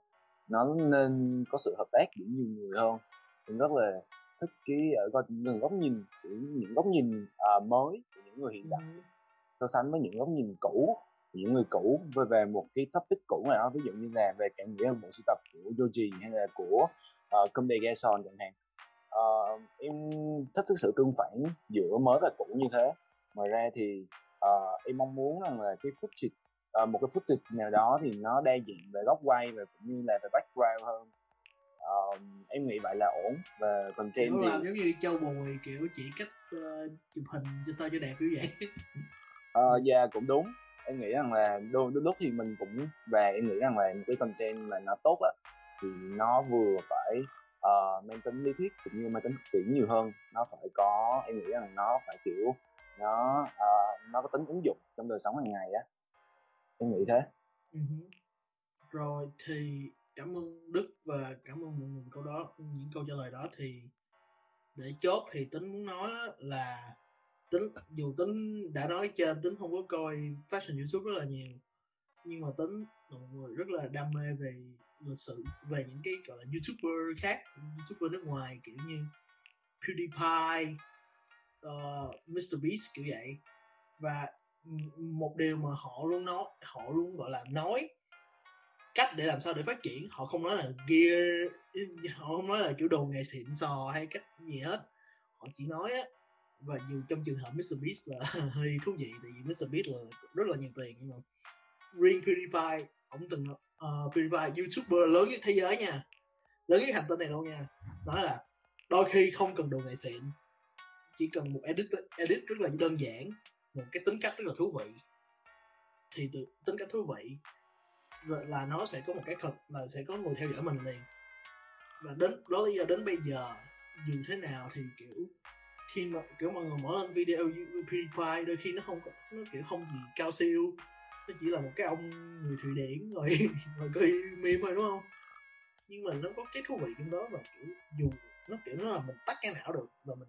nó nên có sự hợp tác giữa nhiều người hơn. Em rất là thích cái ở coi những góc nhìn những góc nhìn à, mới của những người hiện Ừ. đại so sánh với những góc nhìn cũ những người cũ về về một cái topic cũ nào đó ví dụ như là về cảm nghĩ bộ sưu tập của Yoji hay là của uh, Comme des Garçons chẳng hạn Ờ, em thích cái sự tương phản giữa mới và cũ như thế. Ngoài ra thì ờ, em mong muốn rằng là cái footage ờ, một cái footage nào đó thì nó đa dạng về góc quay và cũng như là về background hơn. Ờ, em nghĩ vậy là ổn. Và content kiểu thì làm giống như châu bùi kiểu chỉ cách ờ, chụp hình cho sao cho đẹp như vậy. Ờ, dạ cũng đúng. Em nghĩ rằng là đôi, đôi lúc thì mình cũng và em nghĩ rằng là một cái content mà nó tốt á thì nó vừa phải uh, mang tính lý thuyết cũng như mang tính thực tiễn nhiều hơn. Nó phải có em nghĩ là nó phải kiểu nó uh, nó có tính ứng dụng trong đời sống hàng ngày á. Em nghĩ thế. Uh-huh. rồi thì cảm ơn Đức và cảm ơn mọi người câu đó những câu trả lời đó. Thì để chốt thì tính muốn nói là tính dù tính đã nói trên tính không có coi fashion youtube rất là nhiều nhưng mà tính mọi người rất là đam mê về lịch sử về những cái gọi là youtuber khác youtuber nước ngoài kiểu như PewDiePie ờ, uh, Mr Beast kiểu vậy. Và một điều mà họ luôn nói họ luôn gọi là nói cách để làm sao để phát triển họ không nói là gear họ không nói là kiểu đồ nghề xịn sò hay cách gì hết. Họ chỉ nói á và dù trong trường hợp Mr Beast là hơi thú vị tại vì Mr Beast là rất là nhiều tiền nhưng mà riêng PewDiePie ông từng Ờ, uh, PewDiePie youtuber lớn nhất thế giới nha. Lớn nhất hành tinh này luôn nha. Nói là đôi khi không cần đồ nghệ xịn chỉ cần một edit edit rất là đơn giản một cái tính cách rất là thú vị. Thì từ tính cách thú vị là nó sẽ có một cái cực là sẽ có người theo dõi mình liền. Và đến đó lý do đến bây giờ dù thế nào thì kiểu khi mà kiểu mọi người mở lên video PewDiePie đôi khi nó không nó kiểu không gì cao siêu nó chỉ là một cái ông người thụy điển rồi rồi coi meme thôi đúng không? Nhưng mà nó có cái thú vị trong đó và kiểu dù nó kiểu nó là mình tắt cái não được và mình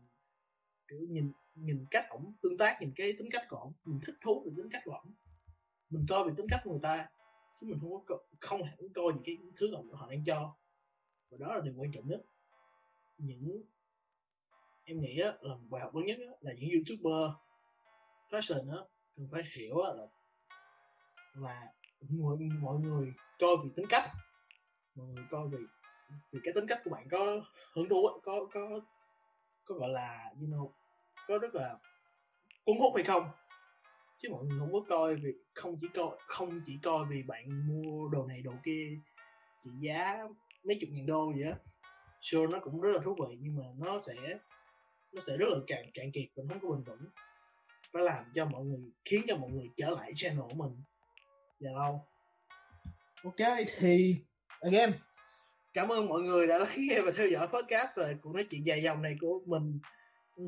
kiểu nhìn nhìn cách ổng tương tác nhìn cái tính cách của ổng mình thích thú về tính cách của ổng. Mình coi về tính cách của người ta chứ mình không có không hẳn coi những cái thứ ổng họ đang cho. Và đó là điều quan trọng nhất. Những em nghĩ á, là một bài học lớn nhất á, là những youtuber fashion á, cần phải hiểu á, là và mọi, mọi người coi vì tính cách mọi người coi vì vì cái tính cách của bạn có hứng thú có có có gọi là you know có rất là cuốn hút hay không. Chứ mọi người không có coi vì không chỉ coi không chỉ coi vì bạn mua đồ này đồ kia chỉ giá mấy chục ngàn đô vậy á. Sure nó cũng rất là thú vị nhưng mà nó sẽ nó sẽ rất là cạn cạn kiệt và không có bền vững. Phải làm cho mọi người khiến cho mọi người trở lại channel của mình dài lâu ok thì again cảm ơn mọi người đã lắng nghe và theo dõi podcast về cuộc nói chuyện dài dòng này của mình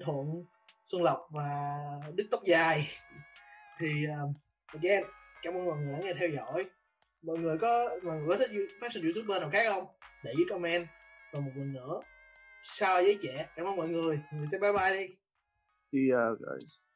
thuận xuân lộc và đức tóc dài. Thì um, again cảm ơn mọi người đã nghe theo dõi. Mọi người có mọi người có thích fashion youtuber nào khác không? Để dưới comment. Và một lần nữa sao với trẻ. Cảm ơn mọi người. Người sẽ bye bye đi. See ya guys.